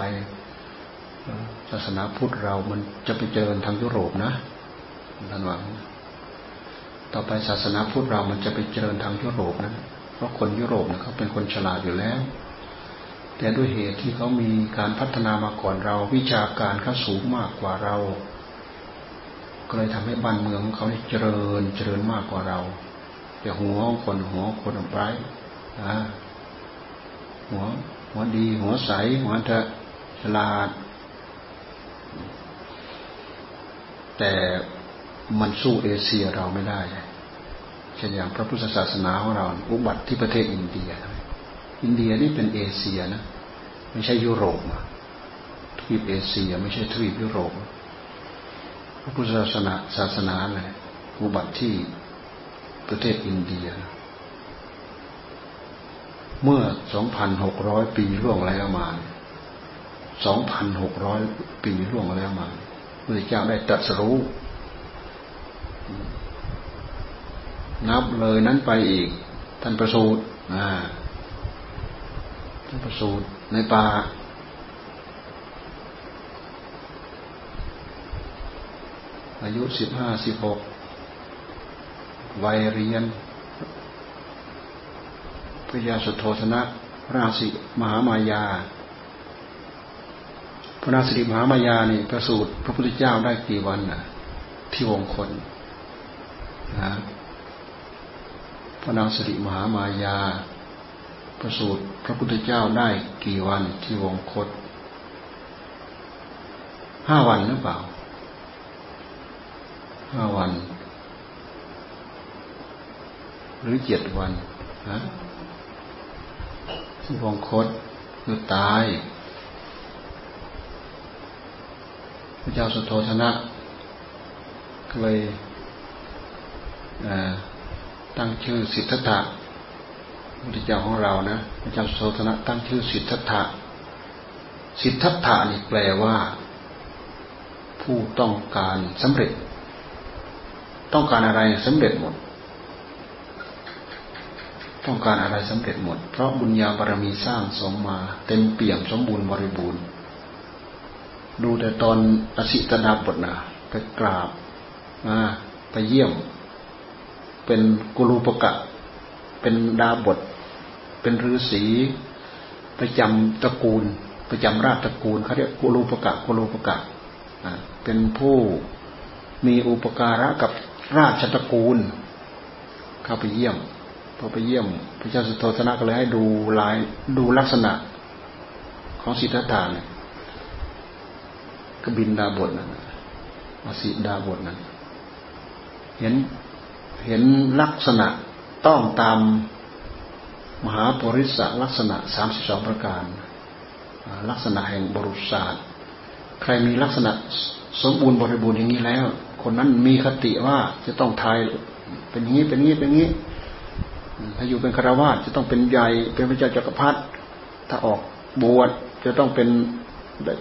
ศาสนาพุทธเรามันจะไปเจริญทางยุโรปนะท่านว่าต่อไปศาสนาพุทธเรามันจะไปเจริญทางยุโรปนะ เพราะคนยุโรปเนี่ยเขาเป็นคนฉลาดอยู่แล้ว แต่ด้วยเหตุที่เขามีการพัฒนามาก่อนเรา วิชาการเขาสูงมากกว่าเรา ก็เลยทำให้บ้านเมืองเขาเจริญเจริญมากกว่าเรา แต่หัวคนหัวคนไร้อ่า หัว หัวดี หัวใส หัวจะฉลาด แต่มันสู้เอเชียเราไม่ได้เช่นอย่างพระพุทธศาสนาของเรา อุบัติที่ประเทศอินเดีย อินเดียนี่เป็นเอเชียนะ ไม่ใช่ยุโรปทวีปเอเชีย ไม่ใช่ทวีปยุโรป พระพุทธศาสนาศาสนาเลยอุบัติที่ประเทศอินเดียนห กร้อยปีล่วงแล้วมาสองพันหกร้อยปีล่วงแล้วมาพระเจ้าได้ตรัสรู้ นับเลยนั้นไปอีก ท่านประสูตรท่านประสูตรในป่าอายุสิบห้าสิบหกวัยเรียน พระยาสุโธธนะพระราศีมหามายา พระราศีมหามายานี่ประสูตรพระพุทธเจ้าได้กี่วันน่ะ ที่วงคนนะพระนางสิริมหามายา ประสูตรพระพุทธเจ้าได้กี่วันที่วงคตห้าวันหรือเปล่าห้าวัน หรือเจ็ดวันนะ วงคตคือตายพระเจ้าสุโธธนะก็เลยตั้งชื่อสิทธัตถะพระเจ้าของเรานะพระเจ้าสุโธธนะตั้งชื่อสิทธัตถะสิทธัตถะนี่แปลว่า ผู้ต้องการสำเร็จ ต้องการอะไรสำเร็จหมด ต้องการอะไรสำเร็จหมด เพราะบุญญาบารมีสร้างสมมา เต็มเปี่ยมสมบูรณ์บริบูรณ์ ดูแต่ตอนอสิตนาบทนะไปกราบมาไปเยี่ยม เป็นกุลูปกะ เป็นดาบท เป็นฤาษีประจำตระกูลประจำราชตระกูลเขาเรียกกุลูปกะกุลูปกะเป็นผู้มีอุปการะกับราชตระกูล เข้าไปเยี่ยม พอไปเยี่ยม พระเจ้าสุโธทนะก็เลยให้ดูลายดูลักษณะของสิทธัตถะเนี่ยกบินดาบทนั้นอาศิดาบทนั้น เห็นเห็นลักษณะต้องตามมหาปริศลักษณะสามสิบสองประการ ลักษณะแห่งบรุษศาสตร์ใครมีลักษณะสมบูรณ์บริบูรณ์อย่างนี้แล้ว คนนั้นมีคติว่าจะต้องทายเป็นอย่างนี้เป็นอย่างนี้เป็นอย่างนี้ ถ้าอยู่เป็นคารวาสจะต้องเป็นใหญ่เป็นพระเจ้าจักรพรรดิถ้าออกบวชจะต้องเป็น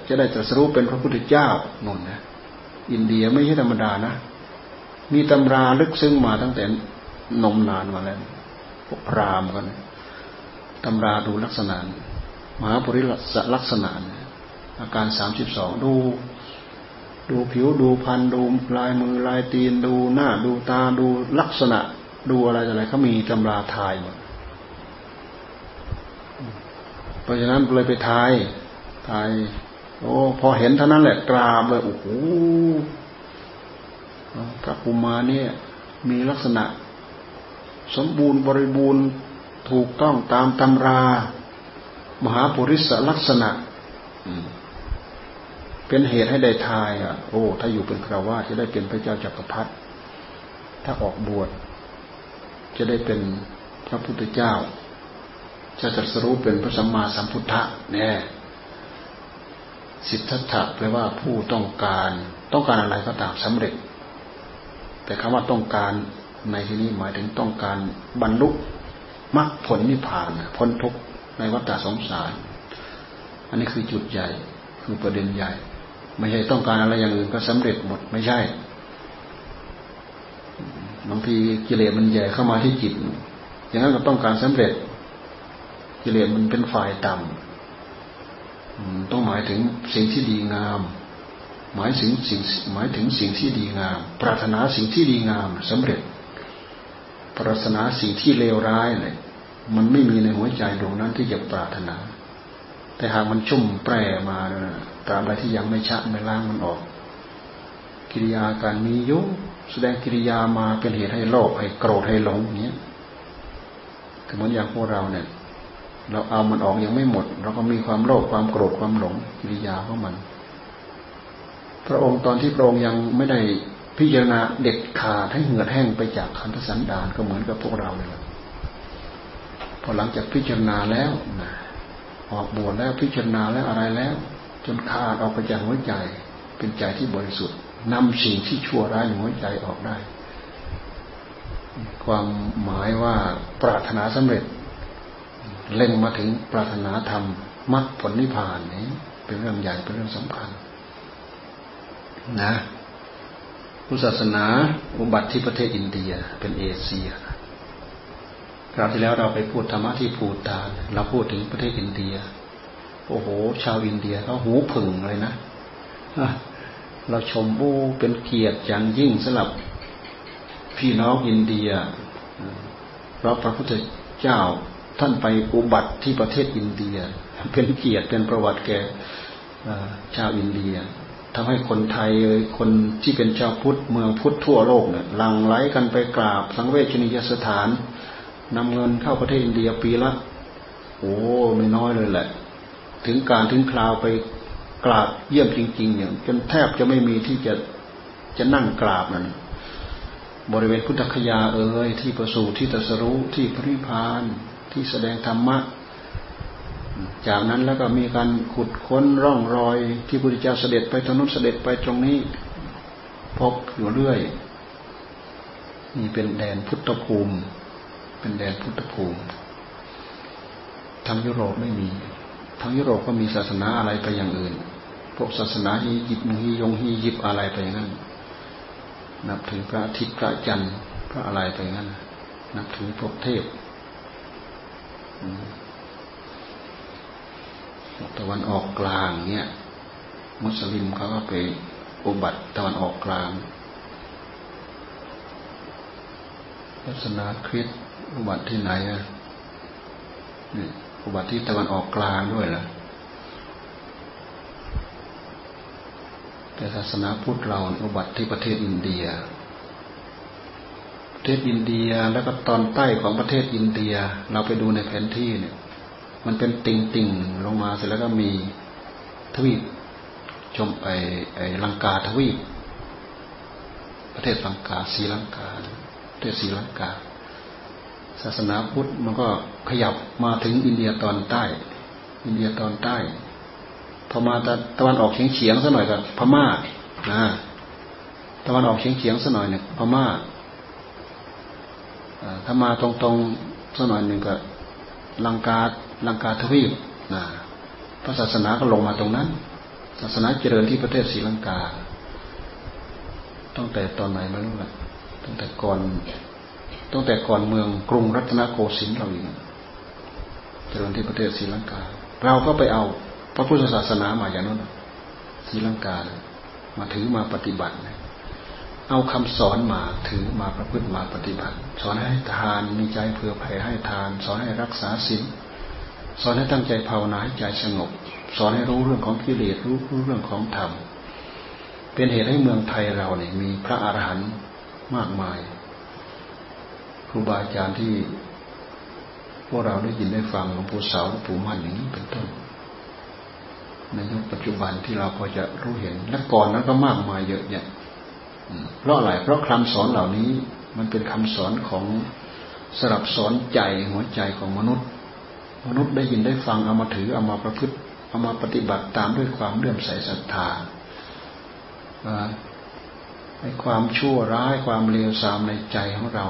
จะได้ตรัสรู้เป็นพระพุทธเจ้านนนะอินเดียไม่ใช่ธรรมดานะ มีตำราลึกซึ้งมาตั้งแต่นมนานมาแล้วพวกพรามกันตำราดูลักษณะมหาปริศลักษณะอาการสามสิบสองดู ดูผิวดูพันดูลายมือลายตีนดูหน้าดูตาดูลักษณะ ดูอะไรอะไรเขามีตำราทายหมดเพราะฉะนั้นเลยไปทายทายโอ้พอเห็นเท่านั้นแหละกราบเลยโอ้โหพระกุมาเนี่ย มีลักษณะ สมบูรณ์บริบูรณ์ถูกต้องตามตำรา มหาปุริสลักษณะเป็นเหตุให้ได้ทายอะ โอ้ ถ้าอยู่เป็นคราวาจะได้เป็นพระเจ้าจักรพรรดิถ้าออกบวช จะได้เป็นพระพุทธเจ้า จะตรัสรู้เป็นพระสัมมาสัมพุทธะแน่สิทธัตถะแปลว่าผู้ต้องการต้องการอะไรก็ตามสำเร็จ แต่คำว่าต้องการในที่นี้หมายถึงต้องการบรรลุมรรคผลนิพพานพ้นทุกข์ในวัฏสงสาร อันนี้คือจุดใหญ่คือประเด็นใหญ่ ไม่ใช่ต้องการอะไรอย่างอื่นก็สำเร็จหมดไม่ใช่ บางทีกิเลสมันใหญ่เข้ามาที่จิต อย่างนั้นก็ต้องการสำเร็จ กิเลสมันเป็นฝ่ายต่ำต้องหมายถึงสิ่งที่ดีงาม หมายถึงสิ่งหมายถึงสิ่งที่ดีงาม ปรารถนาสิ่งที่ดีงามสำเร็จ ปรารถนาสิ่งที่เลวร้ายเลยมันไม่มีในหัวใจดวงนั้นที่จะปรารถนา แต่หากมันชุ่มแปรมาตาบใดที่ยังไม่ชะไม่ล้างมันออก กิริยาการมียุ แสดงกิริยามาเป็นเหตุให้โลภให้โกรธให้หลงอย่างนี้เหมือนอย่างพวกเราเนี่ย เราเอามันออกยังไม่หมด เราก็มีความโลภความโกรธความหลงกิริยาของมัน พระองค์ตอนที่พระองค์ยังไม่ได้พิจารณาเด็ดขาดให้เหือแห้งไปจากคันธสันดานก็เหมือนกับพวกเราเลยพอหลังจากพิจารณาแล้วนะออกบวชแล้วพิจารณาแล้วอะไรแล้ว จนขาดออกไปจากหัวใจ เป็นใจที่บริสุทธิ์ นำสิ่งที่ชั่วร้ายในหัวใจออกได้ ความหมายว่าปรารถนาสำเร็จ เล่งมาถึงปรารถนาธรรมมรรคผลนิพพานนี้ เป็นเรื่องใหญ่เป็นเรื่องสำคัญ นะพุทธศาสนาอุบัติที่ประเทศอินเดียเป็นเอเชียคราวที่แล้วเราไปพูดธรรมะที่ภูตานเราพูดถึงประเทศอินเดีย โอ้โห ชาวอินเดียเขาหูผึ่งเลยนะ เราชมโอ้เป็นเกียรติอย่างยิ่งสำหรับพี่น้องอินเดีย เพราะพระพุทธเจ้าท่านไปอุบัติที่ประเทศอินเดีย เป็นเกียรติเป็นประวัติแก่ชาวอินเดียทำให้คนไทยคนที่เป็นชาวพุทธเมืองพุทธทั่วโลกเนี่ยหลั่งไหลกันไปกราบสังเวชนียสถานนำเงินเข้าประเทศอินเดียปีละ โอ้ไม่น้อยเลยแหละ ถึงการถึงคราวไป กราบเยี่ยมจริงๆอย่างจนแทบจะไม่มีที่จะจะนั่งกราบนั่นบริเวณพุทธคยาเอ่ยที่ประสูติที่ตรัสรู้ที่พริพานที่แสดงธรรมะ จากนั้นแล้วก็มีการขุดค้นร่องรอย ที่พระพุทธเจ้าเสด็จไปทนุนเสด็จไปตรงนี้ พบอยู่เรื่อยนี่เป็นแดนพุทธภูมิ เป็นแดนพุทธภูมิทางยุโรปไม่มีทางยุโรปก็มีศาสนาอะไรไปอย่างอื่น พวกศาสนาฮียิปฮียงฮียิปอะไรไปงนั้น นับถือพระอาทิตย์พระจันทร์พระอะไรไปงนั้น นับถือพวกเทพตะวันออกกลางเนี่ย มุสลิมเขาก็ไปอุบัติตะวันออกกลางศาสนาคริสต์อุบัติที่ไหนอะอุบัติที่ตะวันออกกลางด้วยล่ะ แต่ศาสนาพุทธเราอุบัติที่ประเทศอินเดีย ประเทศอินเดียแล้วก็ตอนใต้ของประเทศอินเดีย เราไปดูในแผนที่เนี่ย มันเป็นติ่งติ่งลงมาเสร็จแล้วก็มีทวีปชมไอไอลังกาทวีป ประเทศลังกาศรีลังกาประเทศศรีลังกา ศาสนาพุทธมันก็ขยับมาถึงอินเดียตอนใต้ อินเดียตอนใต้ พอมาตะวันออกเฉียงเฉียงสัหน่อยกับพม่านะตะวันออกเฉียงเฉียงสัหน่อยเนี่ยพม่าถ้ามาตรงๆสัหน่อยหนึ่งก็ลังกาลังกาทวีปนะพระศาสนาก็ลงมาตรงนั้น ศาสนาเจริญที่ประเทศศรีลังกา ตั้งแต่ตอนไหนไม่รู้แหละตั้งแต่ก่อนตั้งแต่ก่อนเมืองกรุงรัตนโกสินทร์เราอีกเจริญที่ประเทศศรีลังกา เราก็ไปเอา พระพุทธศาสนามาอย่างนั้นศีลังกามาถือมาปฏิบัติ เอาคำสอนมาถือมาประพฤติมาปฏิบัติ สอนให้ทานมีใจเผื่อแผ่ให้ทาน สอนให้รักษาศีลสอนให้ตั้งใจภาวนาให้ใจสงบ สอนให้รู้เรื่องของกิเลสรู้รู้เรื่องของธรรม เป็นเหตุให้เมืองไทยเราเนี่ยมีพระอรหันต์มากมายครูบาอาจารย์ที่พวกเราได้ยินได้ฟังหลวงปู่เสาหลวงปู่มั่นอย่างนี้เป็นต้น ในยุคปัจจุบันที่เราพอจะรู้เห็นและก่อนนั้นก็มากมายเยอะแยะเพราะอะไรเพราะคำสอนเหล่านี้มันเป็นคำสอนของสลับสอนใจหัวใจของมนุษย์ มนุษย์ได้ยินได้ฟังเอามาถือเอามาประพฤติเอามาปฏิบัติตามด้วยความเลื่อมใสศรัทธาไอ้ความชั่วร้ายความเลวทรามในใจของเรา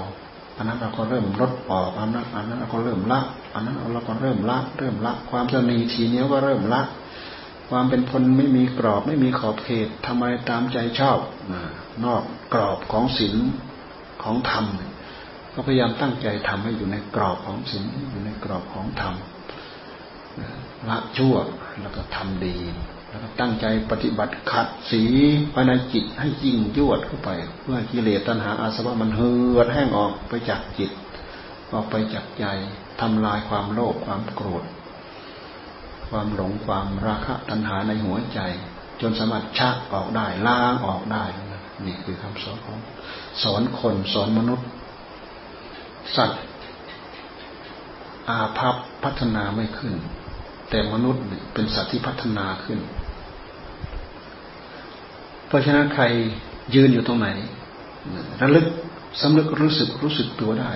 อันนั้นเราก็เริ่มลดออกอันนั้นอันนั้นเราก็เริ่มละ อันนั้นเราก็เริ่มละ เริ่มละ ความจะนีทีเนี้ยก็เริ่มละ ความเป็นคนไม่มีกรอบไม่มีขอบเขตทำไมตามใจชอบนอกกรอบของศีลของธรรมก็พยายามตั้งใจทำให้อยู่ในกรอบของศีลอยู่ในกรอบของธรรมละชั่วแล้วก็ทำดี แล้วก็ตั้งใจปฏิบัติขัดสีภายในจิตให้ยิ่งยวดเข้าไป เพื่อกิเลสตัณหาอาสวะมันเหือดแห้งออกไปจากจิต ออกไปจากใจทำลายความโลภความโกรธ ความหลงความราคะตัณหาในหัวใจ จนสามารถชักออกได้ล้างออกได้นี่คือคำสอนของสอนคนสอนมนุษย์ สัตว์ อาภัพพัฒนาไม่ขึ้น แต่มนุษย์เป็นสัตว์ที่พัฒนาขึ้น เพราะฉะนั้นใครยืนอยู่ตรงไหนระลึกสำนึกรู้สึกรู้สึกตัวได้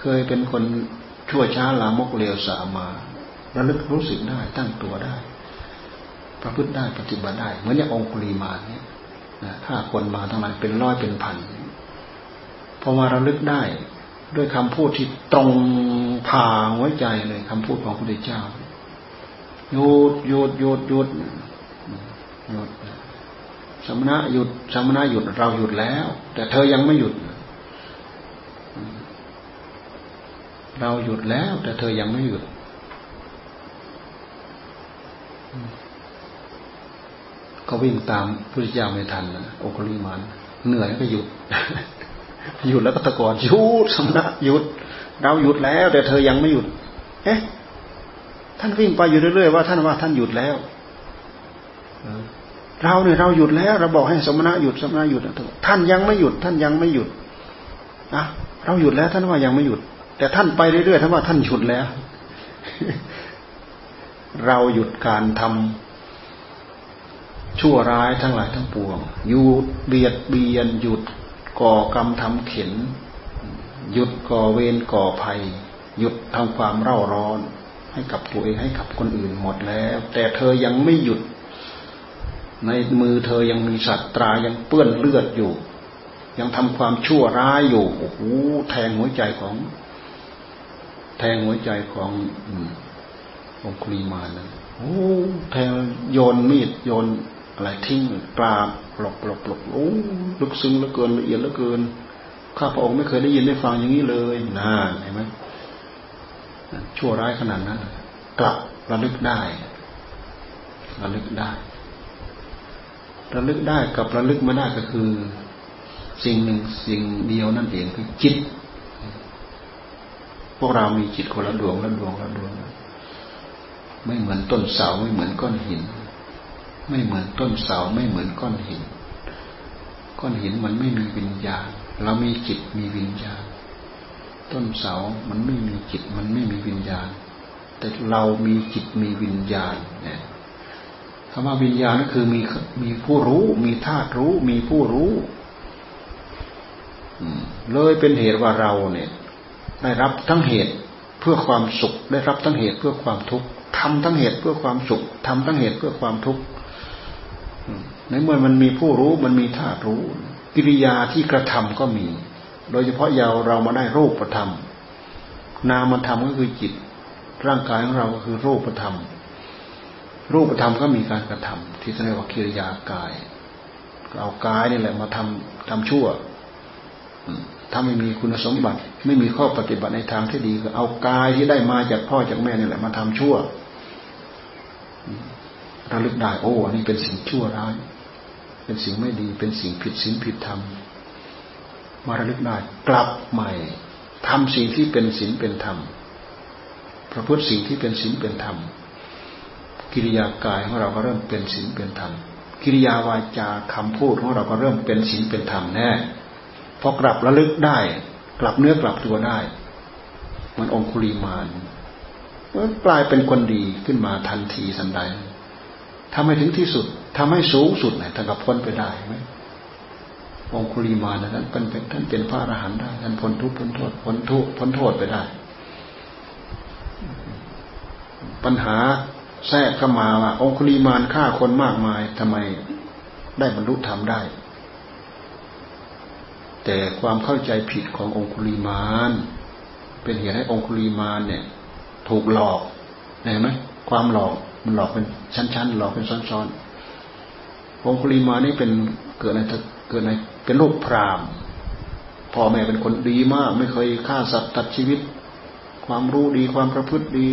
เคยเป็นคนชั่วช้าลามกเลวสามา ระลึกรู้สึกได้ ตั้งตัวได้ ประพฤติได้ปฏิบัติได้ เหมือนอย่างองคุลีมาเนี่ยถ้าคนมาทั้งหลายเป็นร้อยเป็นพันพอมาระลึกได้ ด้วยคำพูดที่ตรงผ่าหัวใจเลยคำพูดของพระพุทธเจ้าหยุดหยุดหยุดหยุดหยุดสมณะหยุดสมณะหยุดเราหยุดแล้ว แต่เธอยังไม่หยุด เราหยุดแล้ว แต่เธอยังไม่หยุด ก็วิ่งตามพุทธเจ้าไม่ทันนะโอคลิมานเหนื่อยก็หยุดหยุดแล้วก็ตะโกนหยุดสมณะหยุด เราหยุดแล้ว แต่เธอยังไม่หยุด เอ๊ะท่านวิ่งไปอยู่เรื่อยๆว่าท่านว่าท่านหยุดแล้วเราเนี่ยเราหยุดแล้ว เราบอกให้สมณะหยุดสมณะหยุดท่านยังไม่หยุด ท่านยังไม่หยุดนะเราหยุดแล้ว ท่านว่ายังไม่หยุด แต่ท่านไปเรื่อยๆท่านว่าท่านหยุดแล้ว เราหยุดการทำชั่วร้ายทั้งหลายทั้งปวง หยุดเบียดเบียน หยุดก่อกรรมทำเข็น หยุดก่อเวรก่อภัย หยุดทำความเร่าร้อน ให้กับตัวเองให้กับคนอื่นหมดแล้ว แต่เธอยังไม่หยุด ในมือเธอยังมีสัตว์ตรายังเปื้อนเลือดอยู่ ยังทำความชั่วร้ายอยู่โอ้โหแทงหัวใจของ แทงหัวใจของ องคุลีมานะโอ้แทงโยนมีดโยนอะไรทิ้งปลาบปลกปลกปลกโอ้ลึกซึ้งเหลือเกินละเอียดเหลือเกินข้าพระองค์ไม่เคยได้ยินได้ฟังอย่างนี้เลยน่าเห็นไหมชั่วร้ายขนาดนั้นกลับระลึกได้ ระลึกได้ ระลึกได้กับระลึกไม่ได้ก็คือ สิ่งหนึ่งสิ่งเดียวนั่นเองคือจิต พวกเรามีจิตคนละดวงละดวงละดวง ไม่เหมือนต้นเสาไม่เหมือนก้อนหิน ไม่เหมือนต้นเสาไม่เหมือนก้อนหิน ก้อนหินมันไม่มีวิญญาณ เรามีจิตมีวิญญาณ ต้นเสามันไม่มีจิตมันไม่มีวิญญาณ แต่เรามีจิตมีวิญญาณเนี่ยคำว่าวิญญาณก็คือมีมีผู้รู้ มีธาตุรู้ มีผู้รู้เลยเป็นเหตุว่าเราเนี่ย ได้รับทั้งเหตุเพื่อความสุข ได้รับทั้งเหตุเพื่อความทุกข์ ทำทั้งเหตุเพื่อความสุขทำทั้งเหตุเพื่อความทุกข์ในเมื่อมันมีผู้รู้มันมีธาตุรู้ กิริยาที่กระทำก็มี โดยเฉพาะยาวเรามาได้รูปธรรม นามธรรมก็คือจิต ร่างกายของเราก็คือรูปธรรม รูปธรรมก็มีการกระทำที่เรียกว่ากิริยากายเอากายนี่แหละมาทำทำชั่วถ้าไม่มีคุณสมบัติ ไม่มีข้อปฏิบัติในทางที่ดีก็เอากายที่ได้มาจากพ่อจากแม่นี่แหละมาทำชั่ว ระลึกได้โอ้อันนี้เป็นสิ่งชั่วร้าย เป็นสิ่งไม่ดีเป็นสิ่งผิดศีลผิดธรรมมาระลึกได้กลับใหม่ทำสิ่งที่เป็นศีลเป็นธรรมประพฤติสิ่งที่เป็นศีลเป็นธรรม กิริยากายของเราก็เริ่มเป็นศีลเป็นธรรม กิริยาวาจาคำพูดของเราก็เริ่มเป็นศีลเป็นธรรมแน่พอกลับระลึกได้ กลับเนื้อกลับตัวได้ มันองคุลีมานมัน กลายเป็นคนดีขึ้นมาทันทีสันใดทำให้ถึงที่สุดทำให้สูงสุดเนี่ยท่านก็พ้นไปได้ไหมองคุลีมานะท่านเป็นท่านเป็นพระอรหันต์ได้ท่านพ้นทุกข์พ้นโทษพ้นทุกข์พ้นโทษไปได้ ปัญหาแทรกเข้ามาว่าองคุลีมานฆ่าคนมากมายทำไมได้บรรลุธรรมได้ แต่ความเข้าใจผิดขององคุลีมาน เป็นเหตุให้องคุลีมานเนี่ย ถูกหลอกเห็นไหมความหลอกมันหลอกเป็นชั้นๆหลอกเป็นซ้อนๆองคุลีมานี่เป็นเกิดในเกิดในเป็นลูกพราหมณ์พ่อแม่เป็นคนดีมาก ไม่เคยฆ่าสัตว์ตัดชีวิต ความรู้ดีความประพฤติดี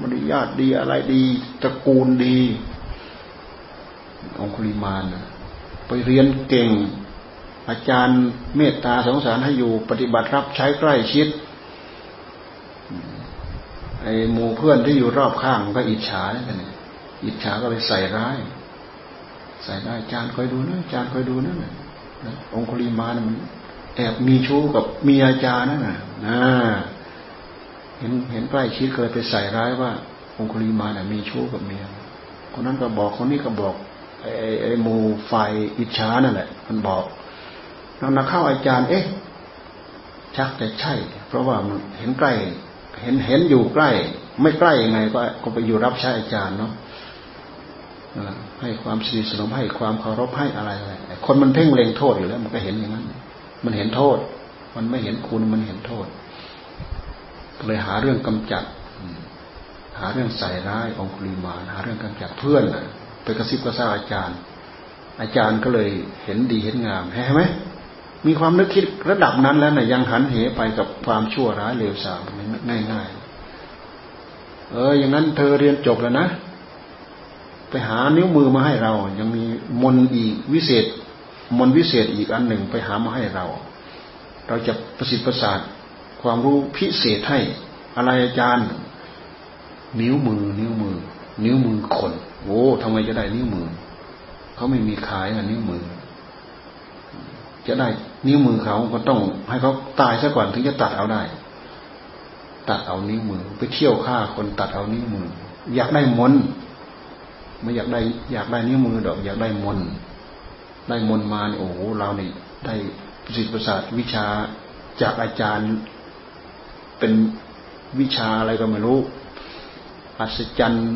มารยาทดีอะไรดีตระกูลดี องคุลิมานไปเรียนเก่ง อาจารย์เมตตาสงสารให้อยู่ปฏิบัติรับใช้ใกล้ชิด ไอ้หมู่เพื่อนที่อยู่รอบข้างก็อิจฉาเนี่ยอิจฉาก็เลยใส่ร้าย ใส่ได้จานคอยดูนะจานคอยดูนะองคุลีมานะมันแอบมีชู้กับเมีอาจารย์นั่นน่ะนะเห็นเห็นใกล้ชิดเคยไปใส่ร้ายว่า องคุลีมานี่ยมีชู้กับเมียคนนั้นก็บอกคนนี้ก็บอกไอ้ไอ้หมู่ไฟอิจฉานั่นแหละ มันบอกนักเข้าอาจารย์ เอ๊ะชักจะใช่ เพราะว่ามันเห็นใกล้ เห็นเห็นอยู่ใกล้ ไม่ใกล้ยังไงก็ก็ไปอยู่รับใช้อาจารย์เนาะให้ความสนิทสนมให้ความเคารพให้อะไรอะไรคนมันเพ่งเล็งโทษอยู่แล้ว มันก็เห็นอย่างนั้น มันเห็นโทษ มันไม่เห็นคุณมันเห็นโทษเลยหาเรื่องกำจัด หาเรื่องใส่ร้ายองคุลีมาหาเรื่องกำจัดเพื่อนไปกระซิบกระซาอาจารย์ อาจารย์ก็เลยเห็นดีเห็นงามเห็นไหมมีความนึกคิดระดับนั้นแล้วนะยังหันเหไปกับความชั่วร้ายเลวทราม ง่ายๆ เออ อย่างนั้นเธอเรียนจบแล้วนะ ไปหานิ้วมือมาให้เรา ยังมีมนอีกวิเศษ มนวิเศษอีกอันหนึ่งไปหามาให้เรา เราจะประสิทธิ์ประสาทความรู้พิเศษให้อะไรอาจารย์ นิ้วมือ นิ้วมือ นิ้วมือคนโอ้ทำไมจะได้นิ้วมือเขาไม่มีขายอะนิ้วมือ จะได้นิ้วมือเขาก็ต้องให้เขาตายซะก่อนถึงจะตัดเอาได้ ตัดเอานิ้วมือ ไปเที่ยวฆ่าคนตัดเอานิ้วมือ อยากได้มนไม่อยากได้ อยากได้นิ้วมือดอก อยากได้มนได้มนมาเนี่ยโอ้โหเรานี่ได้ประสิทธิประสาทวิชาจากอาจารย์เป็นวิชาอะไรก็ไม่รู้ อัศจรรย์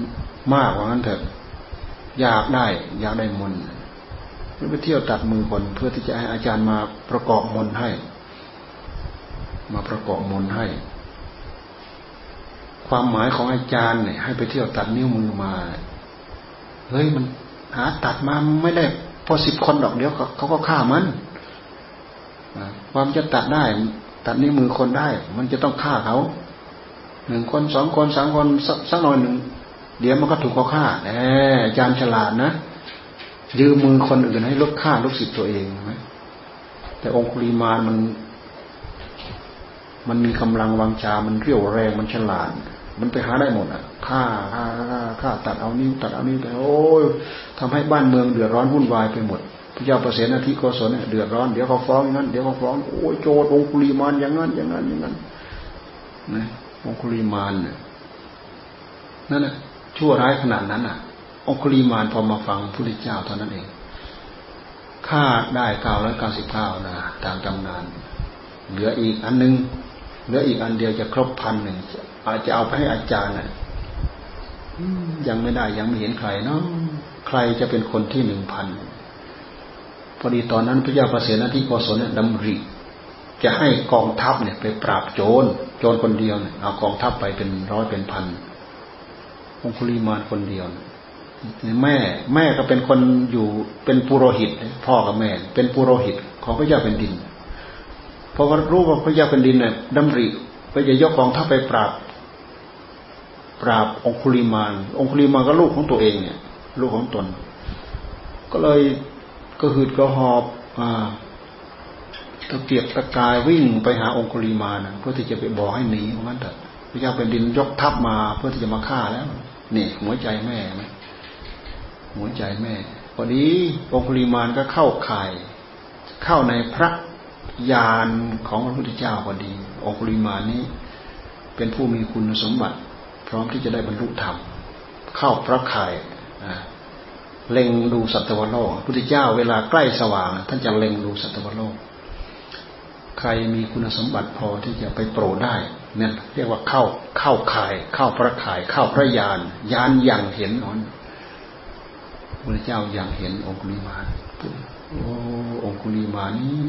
มากว่างั้นเถอะ อยากได้ อยากได้มนแล้วไปเที่ยวตัดมือคนเพื่อที่จะให้อาจารย์มาประกอบมนให้ มาประกอบมนให้ ความหมายของอาจารย์เนี่ย ให้ไปเที่ยวตัดนิ้วมือมาเฮ้ยมันหาตัดมาไม่ได้พอสิบคนดอกเดียวเขาก็ฆ่ามันความจะตัดได้ ตัดนิ้วมือคนได้ มันจะต้องฆ่าเขาหนึ่งคนสองคนสามคนสักหน่อยหนึ่งเดี๋ยวมันก็ถูกเขาฆ่าแหมอาจารย์ฉลาดนะยืมมือคนอื่นให้ลดค่าลูกศิษย์ตัวเองไหมแต่องคุลีมานมัน มันมีกำลังวังชา มันเรียวแรงมันฉลาด มันไปหาได้หมดอะฆ่าฆ่าฆ่าฆ่าตัดเอานิ้วตัดเอานิ้วไปโอ้ยทำให้บ้านเมืองเดือดร้อนวุ่นวายไปหมดพระเจ้าประเสนาธิโกศลเนี่ยเดือดร้อนเดี๋ยวเขาฟ้องอย่างนั้นเดี๋ยวเขาฟ้องโอ้ยโจดองคุลีมานอย่างนั้นอย่างนั้นอย่างนั้นนะองคุลีมานเนี่ยนั่นแหละชั่วร้ายขนาดนั้นอะองคุลีมานพอมาฟังพระพุทธเจ้าเท่านั้นเองฆ่าได้เก้าร้อยเก้าสิบเก้านะตามตำนาน เหลืออีกอันนึงเหลืออีกอันเดียวจะครบพันหนึ่ง อาจจะเอาไปให้อาจารย์นะยังไม่ได้ยังไม่เห็นใครเนาะใครจะเป็นคนที่หนึ่งพันพอดีตอนนั้นพระเจ้าประเสนาธิโกศลเนี่ยดำริจะให้กองทัพเนี่ย ไปปราบโจรโจรคนเดียวเนี่ยเอากองทัพไปเป็นร้อยเป็นพันองคุลีมานคนเดียวแม่แม่ก็เป็นคนอยู่เป็นปุโรหิต พ่อกับแม่ เป็นปุโรหิตของพระเจ้าเป็นดินเพราะว่ารู้ว่าพระเจ้าเป็นดินเนี่ยดำริไปจะยกกองทัพไปปราบ ปราบองคุลีมานองคุลีมานก็ลูกของตัวเองเนี่ย ลูกของตน ก็เลยก็หืดก็หอบอ่าตะเกียบตะกายวิ่งไปหาองคุลีมานเพื่อที่จะไปบอกให้หนีเพราะงั้นเถอะพระเจ้าเป็นดินยกทัพมาเพื่อที่จะมาฆ่าแล้วนี่หัวใจแม่ไหมหัวใจแม่พอดีองคุลิมานก็เข้าข่ายเข้าในพระญาณของพระพุทธเจ้าพอดีองคุลิมานนี้ เป็นผู้มีคุณสมบัติ พร้อมที่จะได้บรรลุธรรมเข้าพระข่ายเล็งดูสัตวโลกพุทธเจ้าเวลาใกล้สว่าง ท่านจะเล็งดูสัตวโลก ใครมีคุณสมบัติพอที่จะไปโปรดได้เนี่ยเรียกว่าเข้าเข้าข่าย เข้าพระข่าย เข้าพระญาณญาณอย่างเห็นนอนพระเจ้าอย่างเห็นองคุลิมาโอ้องคุลิมานี้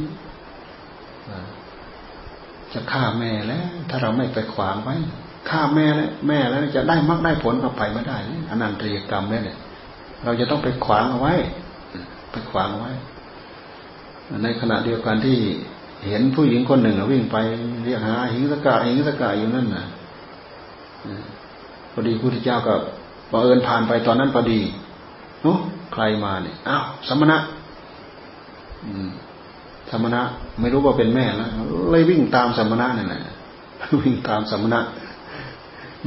จะฆ่าแม่แล้ว ถ้าเราไม่ไปขวางไว้ ฆ่าแม่แล้วแม่แล้วจะได้มรรคได้ผลก็ไปไม่ได้อนันตริยกรรมเนี่ยเราจะต้องไปขวางเอาไว้ ไปขวางเอาไว้ ในขณะเดียวกันที่เห็นผู้หญิงคนหนึ่งวิ่งไปเรียกหาหิงสกาหิงสกาอยู่นั่นน่ะพอดีพุทธเจ้าก็บังเอิญผ่านไปตอนนั้นพอดีโอ้ใครมาเนี่ยอ้าวสมณะสมณะ ไม่รู้ว่าเป็นแม่แล้วเลยวิ่งตามสมณะนั่นแหละวิ่งตามสมณะ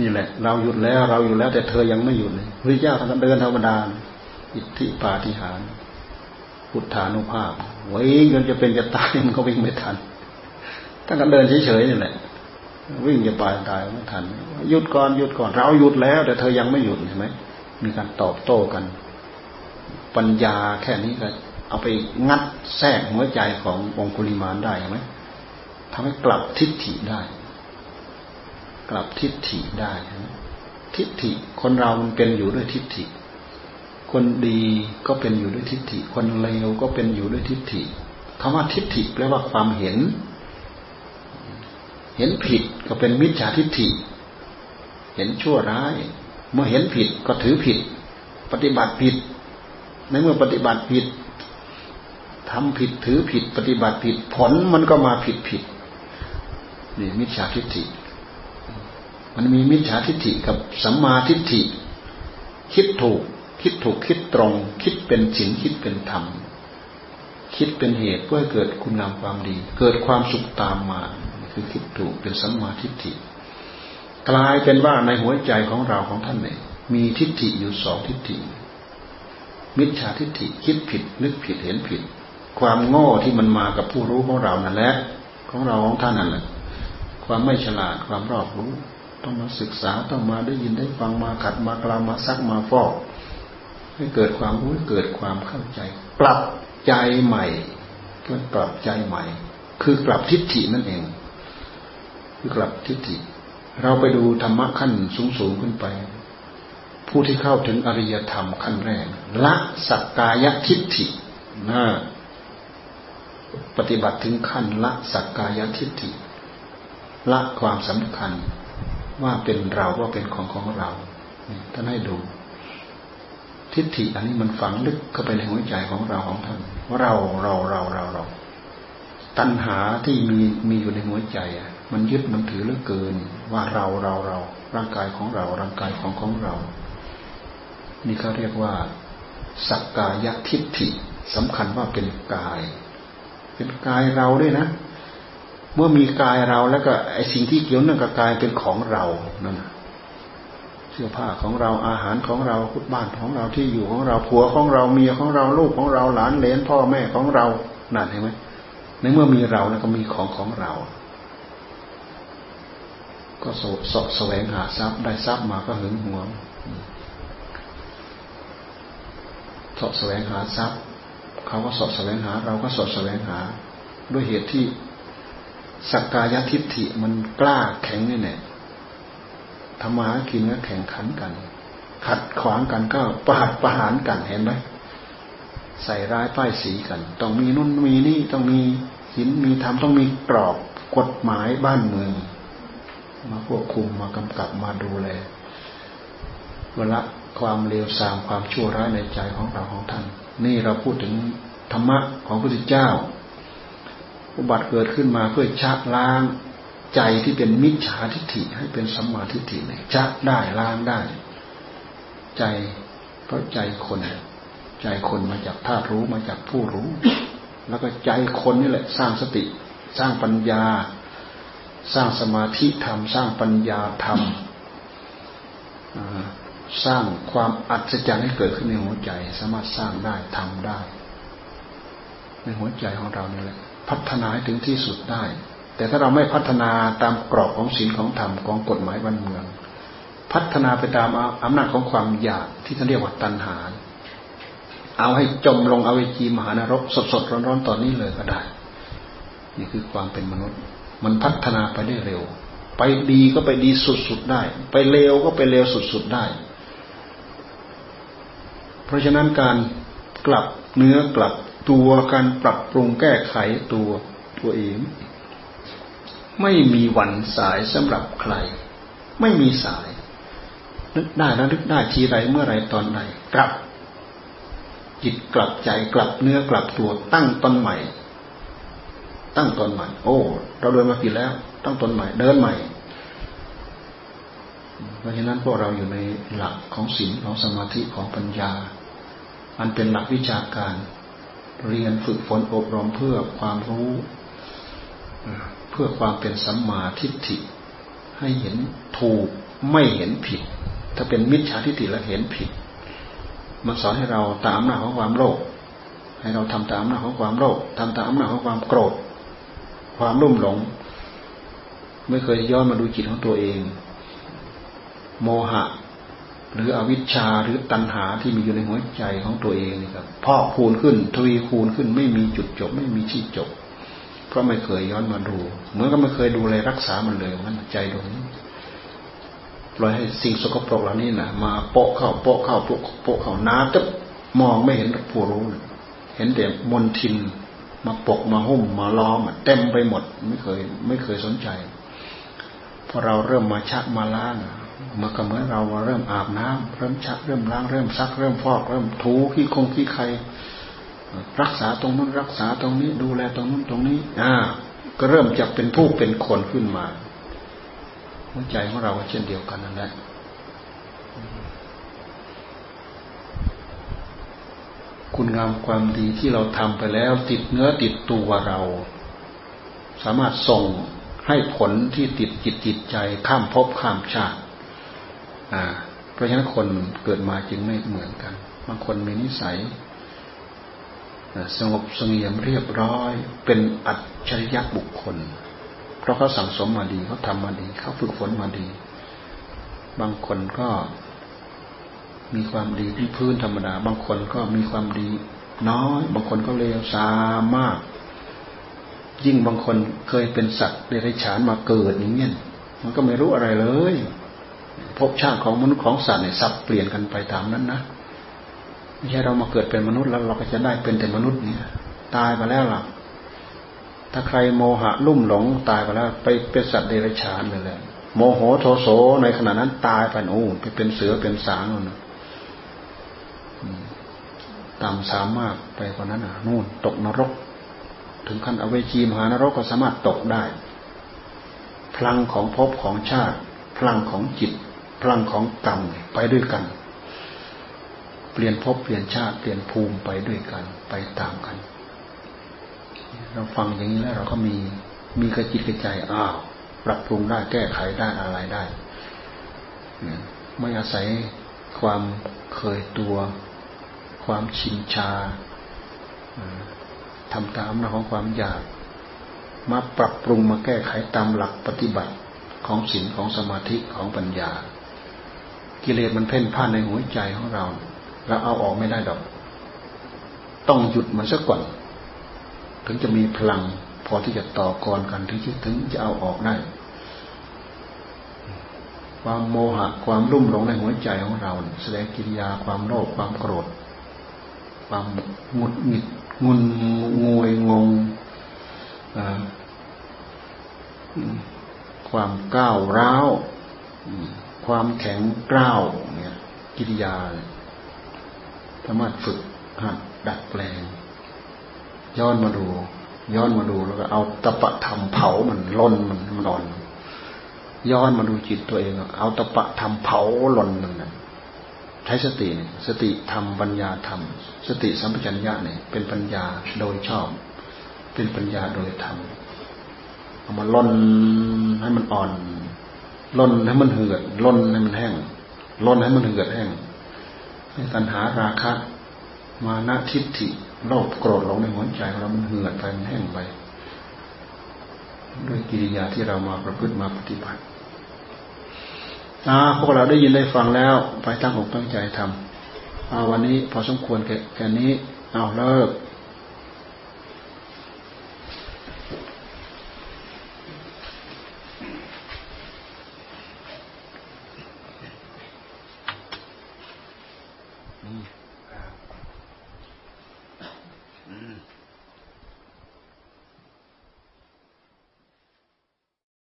นี่แหละ เราหยุดแล้ว เราอยู่แล้ว แต่เธอยังไม่หยุดเลยพระเจ้าท่านเดินธรรมดาอิทธิปาฏิหารพุทธานุภาพวิ่งจนจะเป็นจะตายมันก็วิ่งไม่ทันท่านก็เดินเฉยๆนี่แหละ วิ่งจะตายตายไม่ทันหยุดก่อนหยุดก่อน เราหยุดแล้ว แต่เธอยังไม่หยุดใช่ไหมมีการตอบโต้กัน ปัญญาแค่นี้ก็เอาไปงัดแทรกหัวใจขององคุลิมานได้ใช่ไหมทำให้กลับทิฏฐิได้ กลับทิฏฐิได้ทิฏฐิคนเรามันเป็นอยู่ด้วยทิฏฐิ คนดีก็เป็นอยู่ด้วยทิฏฐิ คนเลวก็เป็นอยู่ด้วยทิฏฐิคำว่าทิฏฐิแปลว่าความเห็น เห็นผิดก็เป็นมิจฉาทิฏฐิ เห็นชั่วร้าย เมื่อเห็นผิดก็ถือผิด ปฏิบัติผิด ในเมื่อปฏิบัติผิดทำผิดถือผิด ปฏิบัติผิดผลมันก็มาผิดผิดนี่มิจฉาทิฏฐิ มันมีมิจฉาทิฏฐิกับสัมมาทิฏฐิ คิดถูก คิดถูกคิดตรง คิดเป็นศีลคิดเป็นธรรม คิดเป็นเหตุเพื่อเกิดคุณงามความดี เกิดความสุขตามมา คือคิดถูกเป็นสัมมาทิฏฐิ กลายเป็นว่าในหัวใจของเราของท่านเนี่ยมีทิฏฐิอยู่สองทิฏฐิ มิจฉาทิฏฐิคิดผิด นึกผิดเห็นผิด ความโง่ที่มันมากับผู้รู้ของเรานั่นแหละของเราของท่านนั่นแหละความไม่ฉลาดความรอบรู้ ต้องมาศึกษาต้องมาได้ยินได้ฟังมาขัดมากลามาซักมาฟอกให้เกิดความรู้เกิดความเข้าใจ ปรับใจใหม่เพื่อปรับใจใหม่ คือกลับทิฏฐินั่นเอง คือกลับทิฏฐิ เราไปดูธรรมะขั้นสูงสูงขึ้นไป ผู้ที่เข้าถึงอริยธรรมขั้นแรกละสักกายทิฏฐินะปฏิบัติถึงขั้นละสักกายทิฏฐิละความสำคัญ ว่าเป็นเราว่าเป็นของของเราท่านให้ดู ทิฏฐิอันนี้มันฝังลึกเข้าไปในหัวใจของเราของท่านว่าเราเราเราเราเรา ตัณหาที่มีมีอยู่ในหัวใจอะ มันยึดมันถือเหลือเกิน ว่าเราเราเรา ร่างกายของเรา ร่างกายของของเรา นี่เขาเรียกว่า สักกายทิฏฐิสำคัญว่าเป็นกาย เป็นกายเราด้วยนะ เมื่อมีกายเราแล้วก็ไอสิ่งที่เกี่ยวเนื่องกับกายเป็นของเรานั่นเสื้อผ้าของเราอาหารของเราบ้านของเราที่อยู่ของเราผัวของเราเมียของเราลูกของเราหลานเลนพ่อแม่ของเรานั่นเห็นไหมในเมื่อมีเราแล้วก็มีของของเรา ก็สสแสวงหาทรัพย์ได้ทรัพย์มาก็หึงหวงสอบแสวงหาทรัพย์เขาก็สอบแสวงหา เราก็สอบแสวงหา ด้วยเหตุที่ สักกายทิฏฐิมันกล้าแข็งนี่แน่ธรรมากินก็แข่งขันกัน ขัดขวางกันก็ประหัดประหารกันเห็นไหมใส่ร้ายป้ายสีกัน ต้องมีนุ่นมีนี่ต้องมีศีลมีธรรมต้องมีกรอบกฎหมายบ้านเมือง มาควบคุมมากำกับมาดูแลเวลาความเลวทรามความชั่วร้ายในใจของเราของท่าน นี่เราพูดถึงธรรมะของพระพุทธเจ้า อุบัติเกิดขึ้นมาเพื่อชักล้างใจที่เป็นมิจฉาทิฏฐิให้เป็นสัมมาทิฏฐิเนี่ยชักได้ล้างได้ ใจเพราะใจคนใจคนมาจากธาตุรู้มาจากผู้รู้ แล้วก็ใจคนนี่แหละสร้างสติ สร้างปัญญา สร้างสมาธิธรรม สร้างปัญญาธรรมสร้างความอัศจรรย์ให้เกิดขึ้นในหัวใจ สามารถสร้างได้ทำได้ ในหัวใจของเรานี่แหละ พัฒนาให้ถึงที่สุดได้ แต่ถ้าเราไม่พัฒนาตามกรอบของศีลของธรรมของกฎหมายบ้านเมือง พัฒนาไปตามอำนาจของความอยากที่ท่านเรียกว่าตัณหา เอาให้จมลงเอาไว้จีมหานรกสดสดร้อนร้อนตอนนี้เลยก็ได้ นี่คือความเป็นมนุษย์ มันพัฒนาไปได้เร็ว ไปดีก็ไปดีสุดๆได้ ไปเลวก็ไปเลวสุดๆได้ เพราะฉะนั้นการกลับเนื้อกลับ ตัวการปรับปรุงแก้ไขตัวตัวเอง ไม่มีวันสายสำหรับใคร ไม่มีสาย นึกได้แล้วนึกได้ทีไรเมื่อไรตอนไหนกลับ จิตกลับใจกลับเนื้อกลับตัวตั้งตนใหม่ ตั้งตนใหม่ โอ้ เราเดินมาผิดแล้ว ตั้งตนใหม่ เดินใหม่เพราะฉะนั้นพวกเราอยู่ในหลักของศีลของสมาธิของปัญญา อันเป็นหลักวิชาการ เรียนฝึกฝนอบรมเพื่อความรู้ เพื่อความเป็นสัมมาทิฏฐิ ให้เห็นถูกไม่เห็นผิด ถ้าเป็นมิจฉาทิฏฐิแล้วเห็นผิด มันสอนให้เราตามหน้าของความโลภให้เราทำตามหน้าของความโลภทำตามหน้าของความโกรธ ความรุ่มหลง ไม่เคยย้อนมาดูจิตของตัวเอง โมหะ หรืออวิชชาหรือตัณหาที่มีอยู่ในหัวใจของตัวเองนี่ครับพอกคูณขึ้น ทวีคูณขึ้นไม่มีจุดจบ ไม่มีที่จบ เพราะไม่เคยย้อนมาดู เหมือนกับไม่เคยดูแลรักษามันเลยมันใจตรงนี้ปล่อยให้สิ่งสกปรกเหล่านี้นะมาโปะเข้าโปะเข้าโปะโปะเข้าน้ำตึ๊บมองไม่เห็นผู้รู้เห็นแต่มนทินมาปกมาหุ้มมาล้อมเต็มไปหมด ไม่เคย ไม่เคยสนใจพอเราเริ่มมาชักมาล้าง มันก็เหมือนเราเริ่มอาบน้ำเริ่มชักเริ่มล้างเริ่มซักเริ่มฟอกเริ่มถูขี้คงขี้ใครรักษาตรงนู้นรักษาตรงนี้ ดูแลตรงนู้นตรงนี้ อ่า ก็เริ่มจะเป็นผู้เป็นคนขึ้นมาหัวใจของเราเช่นเดียวกันนั่นแหละคุณงามความดีที่เราทำไปแล้ว ติดเนื้อติดตัวเรา สามารถส่งให้ผลที่ติดจิตจิตใจข้ามภพข้ามชาติ เพราะฉะนั้นคนเกิดมาจึงไม่เหมือนกันบางคนมีนิสัยสงบสงเงียมเรียบร้อย เป็นอัจฉริยะบุคคล เพราะเขาสั่งสมมาดีเขาทำมาดีเขาฝึกฝนมาดี บางคนก็มีความดีที่พื้นธรรมดา บางคนก็มีความดีน้อย บางคนก็เลวซามาก ยิ่งบางคนเคยเป็นสัตว์เดรัจฉานมาเกิดอย่างเงี้ยมันก็ไม่รู้อะไรเลย ภพชาติของมนุษย์ของสัตว์เนี่ยสับเปลี่ยนกันไปตามนั้นนะไม่ใช่เรามาเกิดเป็นมนุษย์แล้วเราก็จะได้เป็นแต่มนุษย์เนี่ย ตายไปแล้วล่ะ ถ้าใครโมหะลุ่มหลงตายไปแล้ว ไปเป็นสัตว์เดรัจฉานเลยแหละโมโหโทโสในขณะนั้นตายไปโอ้ไปเป็นเสือเป็นสางนู่นต่ำสามารถไปกว่านั้นอะนู่นตกนรก ถึงขั้นอเวจีมหานรกก็สามารถตกได้ พลังของภพของชาติ พลังของจิต พลังของกรรมไปด้วยกัน เปลี่ยนภพเปลี่ยนชาติเปลี่ยนภูมิไปด้วยกัน ไปตามกัน เราฟังอย่างนี้แล้วเราก็มีมีกระจิตกระใจอ้าวปรับปรุงได้แก้ไขได้อะไรได้ไม่อาศัยความเคยตัว ความชินชาทำตามนะของความอยาก มาปรับปรุงมาแก้ไขตามหลักปฏิบัติของศีลของสมาธิของปัญญา กิเลสมันเพ่นพ่านในหัวใจของเรา เราเอาออกไม่ได้ดอก ต้องหยุดมันสักก่อน ถึงจะมีพลัง พอที่จะต่อกรกันถึงถึงจะเอาออกได้ความโมหะความรุ่มหลงในหัวใจของเรา แสดงกิริยาความโลภความโกรธ ความหงุดหงิดงุนงวยงงความก้าวร้าว ความแข็งกร้าวเนี่ยกิริยาสามารถฝึกหัดดัดแปลง ย้อนมาดู ย้อนมาดูแล้วก็เอาตะปะทำเผามันล้นมันมันอ่อน ย้อนมาดูจิตตัวเอง เอาตะปะทำเผาล่นมันนะใช้สติสติธรรมปัญญาธรรม สติสัมปชัญญะเนี่ยเป็นปัญญาโดยชอบ เป็นปัญญาโดยธรรมเอามาล่นให้มันอ่อน ล่นให้มันเหือดล่นให้มันแห้งล่นให้มันเหือดแห้งให้ตัณหาราคะมานะทิฏฐิโลภโกรธหลงในหัวใจเรามันเหือดไปมันแห้งไปด้วยกิริยาที่เรามาประพฤติมาปฏิบัติอาพวกเราได้ยินได้ฟังแล้ว ไปตั้งอกตั้งใจทำเอาวันนี้พอสมควรแค่นี้ เอาเลิก